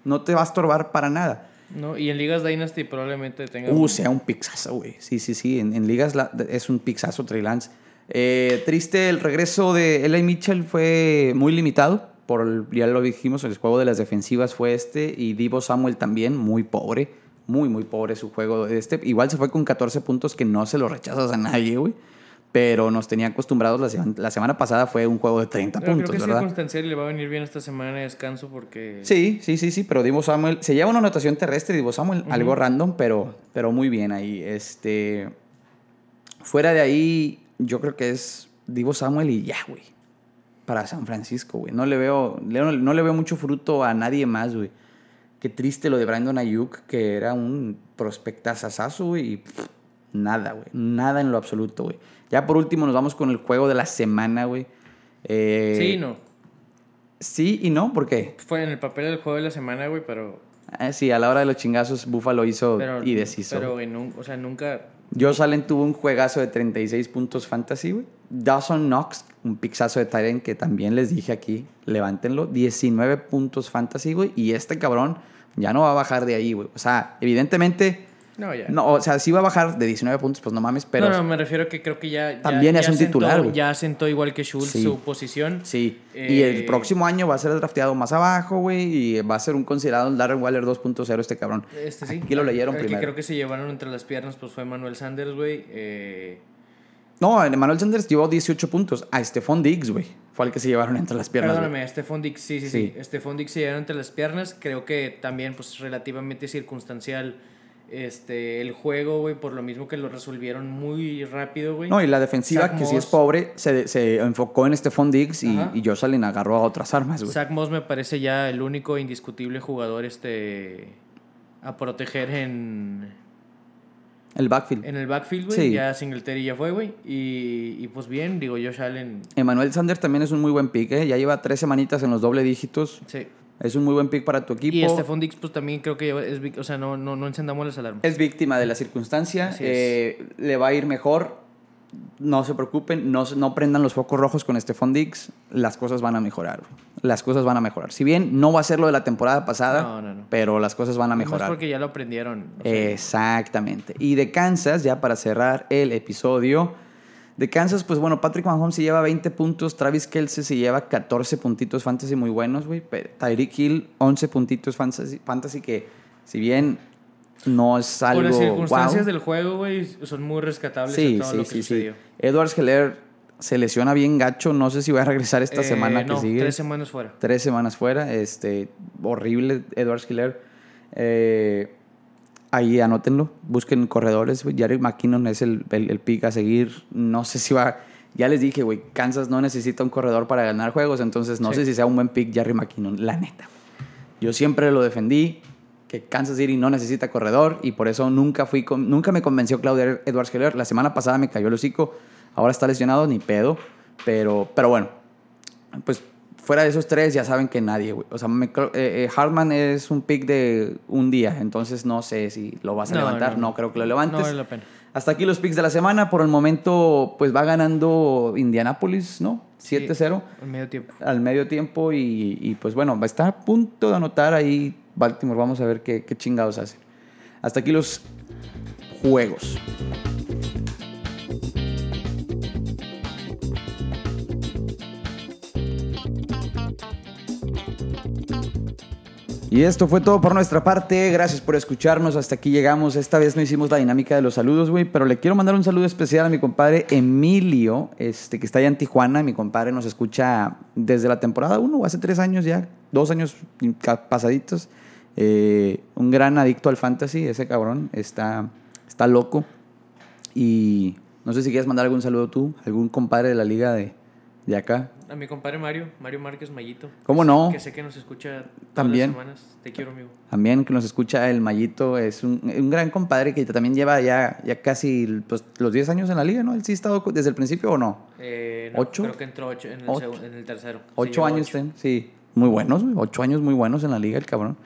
No te va a estorbar para nada. No, y en Ligas Dynasty probablemente tenga. Uh, sea un pixazo, güey. Sí, sí, sí. En, en ligas la- es un pixazo Trey Lance. Eh, triste, el regreso de Eli Mitchell fue muy limitado. Por el- ya lo dijimos, el juego de las defensivas fue este. Y Divo Samuel también, muy pobre. Muy, muy pobre su juego de este. Igual se fue con 14 puntos que no se lo rechazas a nadie, güey. Pero nos tenía acostumbrados. La, sema- la semana pasada fue un juego de 30 Pero puntos, creo que ¿verdad? circunstancial y le va a venir bien esta semana de descanso porque. Sí, sí, sí, sí, pero Divo Samuel se lleva una anotación terrestre, Divo Samuel, algo random, pero, pero muy bien ahí. Este, fuera de ahí, yo creo que es Divo Samuel y ya, güey. Para San Francisco, güey. No le veo, no le veo mucho fruto a nadie más, güey. Qué triste lo de Brandon Ayuk, que era un prospectazazazo, güey. y, pff, Nada, güey. Nada en lo absoluto, güey. Ya por último nos vamos con el juego de la semana, güey. Eh, Sí, no. Sí y no, ¿por qué? Fue en el papel del juego de la semana, güey, pero. Ah, sí, a la hora de los chingazos, Buffalo hizo pero y deshizo. Pero, güey, nun- o sea, nunca. Josh Allen tuvo un juegazo de 36 puntos fantasy, güey. Dawson Knox, un pixazo de Tyrant que también les dije aquí, levántenlo. 19 puntos fantasy, güey. Y este cabrón ya no va a bajar de ahí, güey. O sea, evidentemente, No, ya. no, o sea, sí va a bajar de 19 puntos, pues no mames, pero no, no, me refiero a que creo que ya. También ya es un sentó- titular, güey. Ya sentó igual que Schultz Sí. su posición. sí. y el Eh, próximo año va a ser drafteado más abajo, güey. Y va a ser un considerado Darren Waller 2.0 este cabrón. Este sí. Aquí lo leyeron El que primero. creo que se llevaron entre las piernas pues fue Manuel Sanders, güey. Eh, No, Emmanuel Sanders llevó 18 puntos. A Stephon Diggs, güey. Fue el que se llevaron entre las piernas. perdóname, Stephon Dix, sí, sí, Sí. sí. Stephon Dix se llevaron entre las piernas. Creo que también, pues, relativamente circunstancial este, el juego, güey, por lo mismo que lo resolvieron muy rápido, güey. No, y la defensiva, Zach que sí es Moss. pobre, se, se enfocó en Stephon Diggs y, y Josh Allen agarró a otras armas, güey. Zach Moss me parece ya el único indiscutible jugador este a proteger en, El backfield. en el backfield, güey. Sí. Ya Singletary ya fue, güey. Y, y pues bien, digo, Josh Allen, Emmanuel Sanders también es un muy buen pick, ¿eh? Ya lleva tres semanitas en los doble dígitos. sí. Es un muy buen pick para tu equipo. Y Stephon Dix, pues también creo que es, o sea, no, no, no encendamos las alarmas. Es víctima de la circunstancia. Es. eh, le va a ir mejor. No se preocupen. No, no prendan los focos rojos con Stephon Diggs. Las cosas van a mejorar. Las cosas van a mejorar. Si bien no va a ser lo de la temporada pasada, No, no, no. pero las cosas van a mejorar. porque ya lo aprendieron. o sea, Exactamente. Y de Kansas, ya para cerrar el episodio, de Kansas, pues bueno, Patrick Mahomes se lleva 20 puntos, Travis Kelce se lleva 14 puntitos fantasy muy buenos, güey. Tyreek Hill, 11 puntitos fantasy, fantasy que si bien no es algo por las circunstancias del juego, güey, son muy rescatables Sí, en todo sí, lo que sí, sucedió. Edwards Heller se lesiona bien gacho, no sé si va a regresar esta Eh, semana que no, sigue. tres semanas fuera. tres semanas fuera. Este, horrible Edwards Hiller. Eh, ahí anótenlo. Busquen corredores. güey. Jared McKinnon es el, el, el pick a seguir. No sé si va. Ya les dije, güey, Kansas no necesita un corredor para ganar juegos. Entonces no Sí. sé si sea un buen pick Jerry McKinnon. La neta. Yo siempre lo defendí. Que Kansas City no necesita corredor. Y por eso nunca fui con- nunca me convenció Claudia Edwards Hiller. La semana pasada me cayó el hocico. Ahora está lesionado, ni pedo. Pero, pero bueno, pues fuera de esos tres ya saben que nadie, güey. O sea, me- eh, eh, Hartman es un pick de un día, entonces no sé si lo vas a No, levantar, no, no. creo que lo No levantes. vale la pena. Hasta aquí los picks de la semana. Por el momento, pues va ganando Indianapolis, ¿no? 7-0 Al medio tiempo. al medio tiempo y, y, pues bueno, va a estar a punto de anotar ahí Baltimore. Vamos a ver qué, qué chingados hace. Hasta aquí los juegos. Y esto fue todo por nuestra parte. Gracias por escucharnos. Hasta aquí llegamos. Esta vez no hicimos la dinámica de los saludos, güey. Pero le quiero mandar un saludo especial a mi compadre Emilio, este, que está allá en Tijuana. Mi compadre nos escucha desde la temporada 1, hace tres años ya, dos años pasaditos. Eh, un gran adicto al fantasy, ese cabrón. Está, está loco. Y no sé si quieres mandar algún saludo tú, algún compadre de la liga de, de acá. A mi compadre Mario, Mario Márquez Mayito. ¿Cómo no? Que sé que nos escucha todas También. las semanas. Te quiero, amigo. También que nos escucha el Mayito, es un, un gran compadre que también lleva ya, ya casi pues, los 10 años en la liga, ¿no? ¿Él sí ha estado desde el principio o no? Eh, no, ¿Ocho? Creo que entró ocho en el, Ocho. segun- en el tercero. Ocho años, ocho. sí. Muy buenos, güey. Ocho años muy buenos en la liga, el cabrón.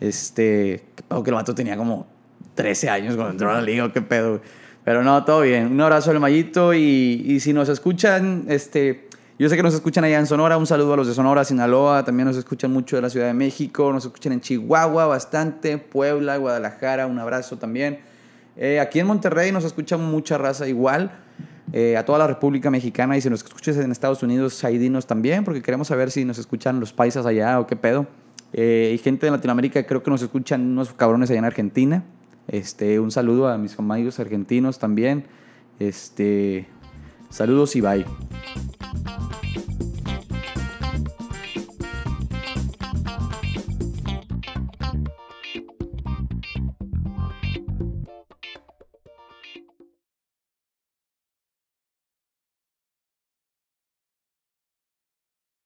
Este, qué pedo que el vato tenía como 13 años cuando entró a la liga, qué pedo. Pero no, todo bien. Un abrazo al Mayito y, y si nos escuchan, este, yo sé que nos escuchan allá en Sonora. Un saludo a los de Sonora, Sinaloa. También nos escuchan mucho de la Ciudad de México. Nos escuchan en Chihuahua bastante. Puebla, Guadalajara. Un abrazo también. Eh, aquí en Monterrey nos escuchan mucha raza igual. Eh, a toda la República Mexicana y si nos escuchas en Estados Unidos, ahí dinos también, porque queremos saber si nos escuchan los paisas allá o qué pedo. Eh, y gente de Latinoamérica, creo que nos escuchan unos cabrones allá en Argentina. Este, un saludo a mis amigos argentinos también. Este, Saludos y bye.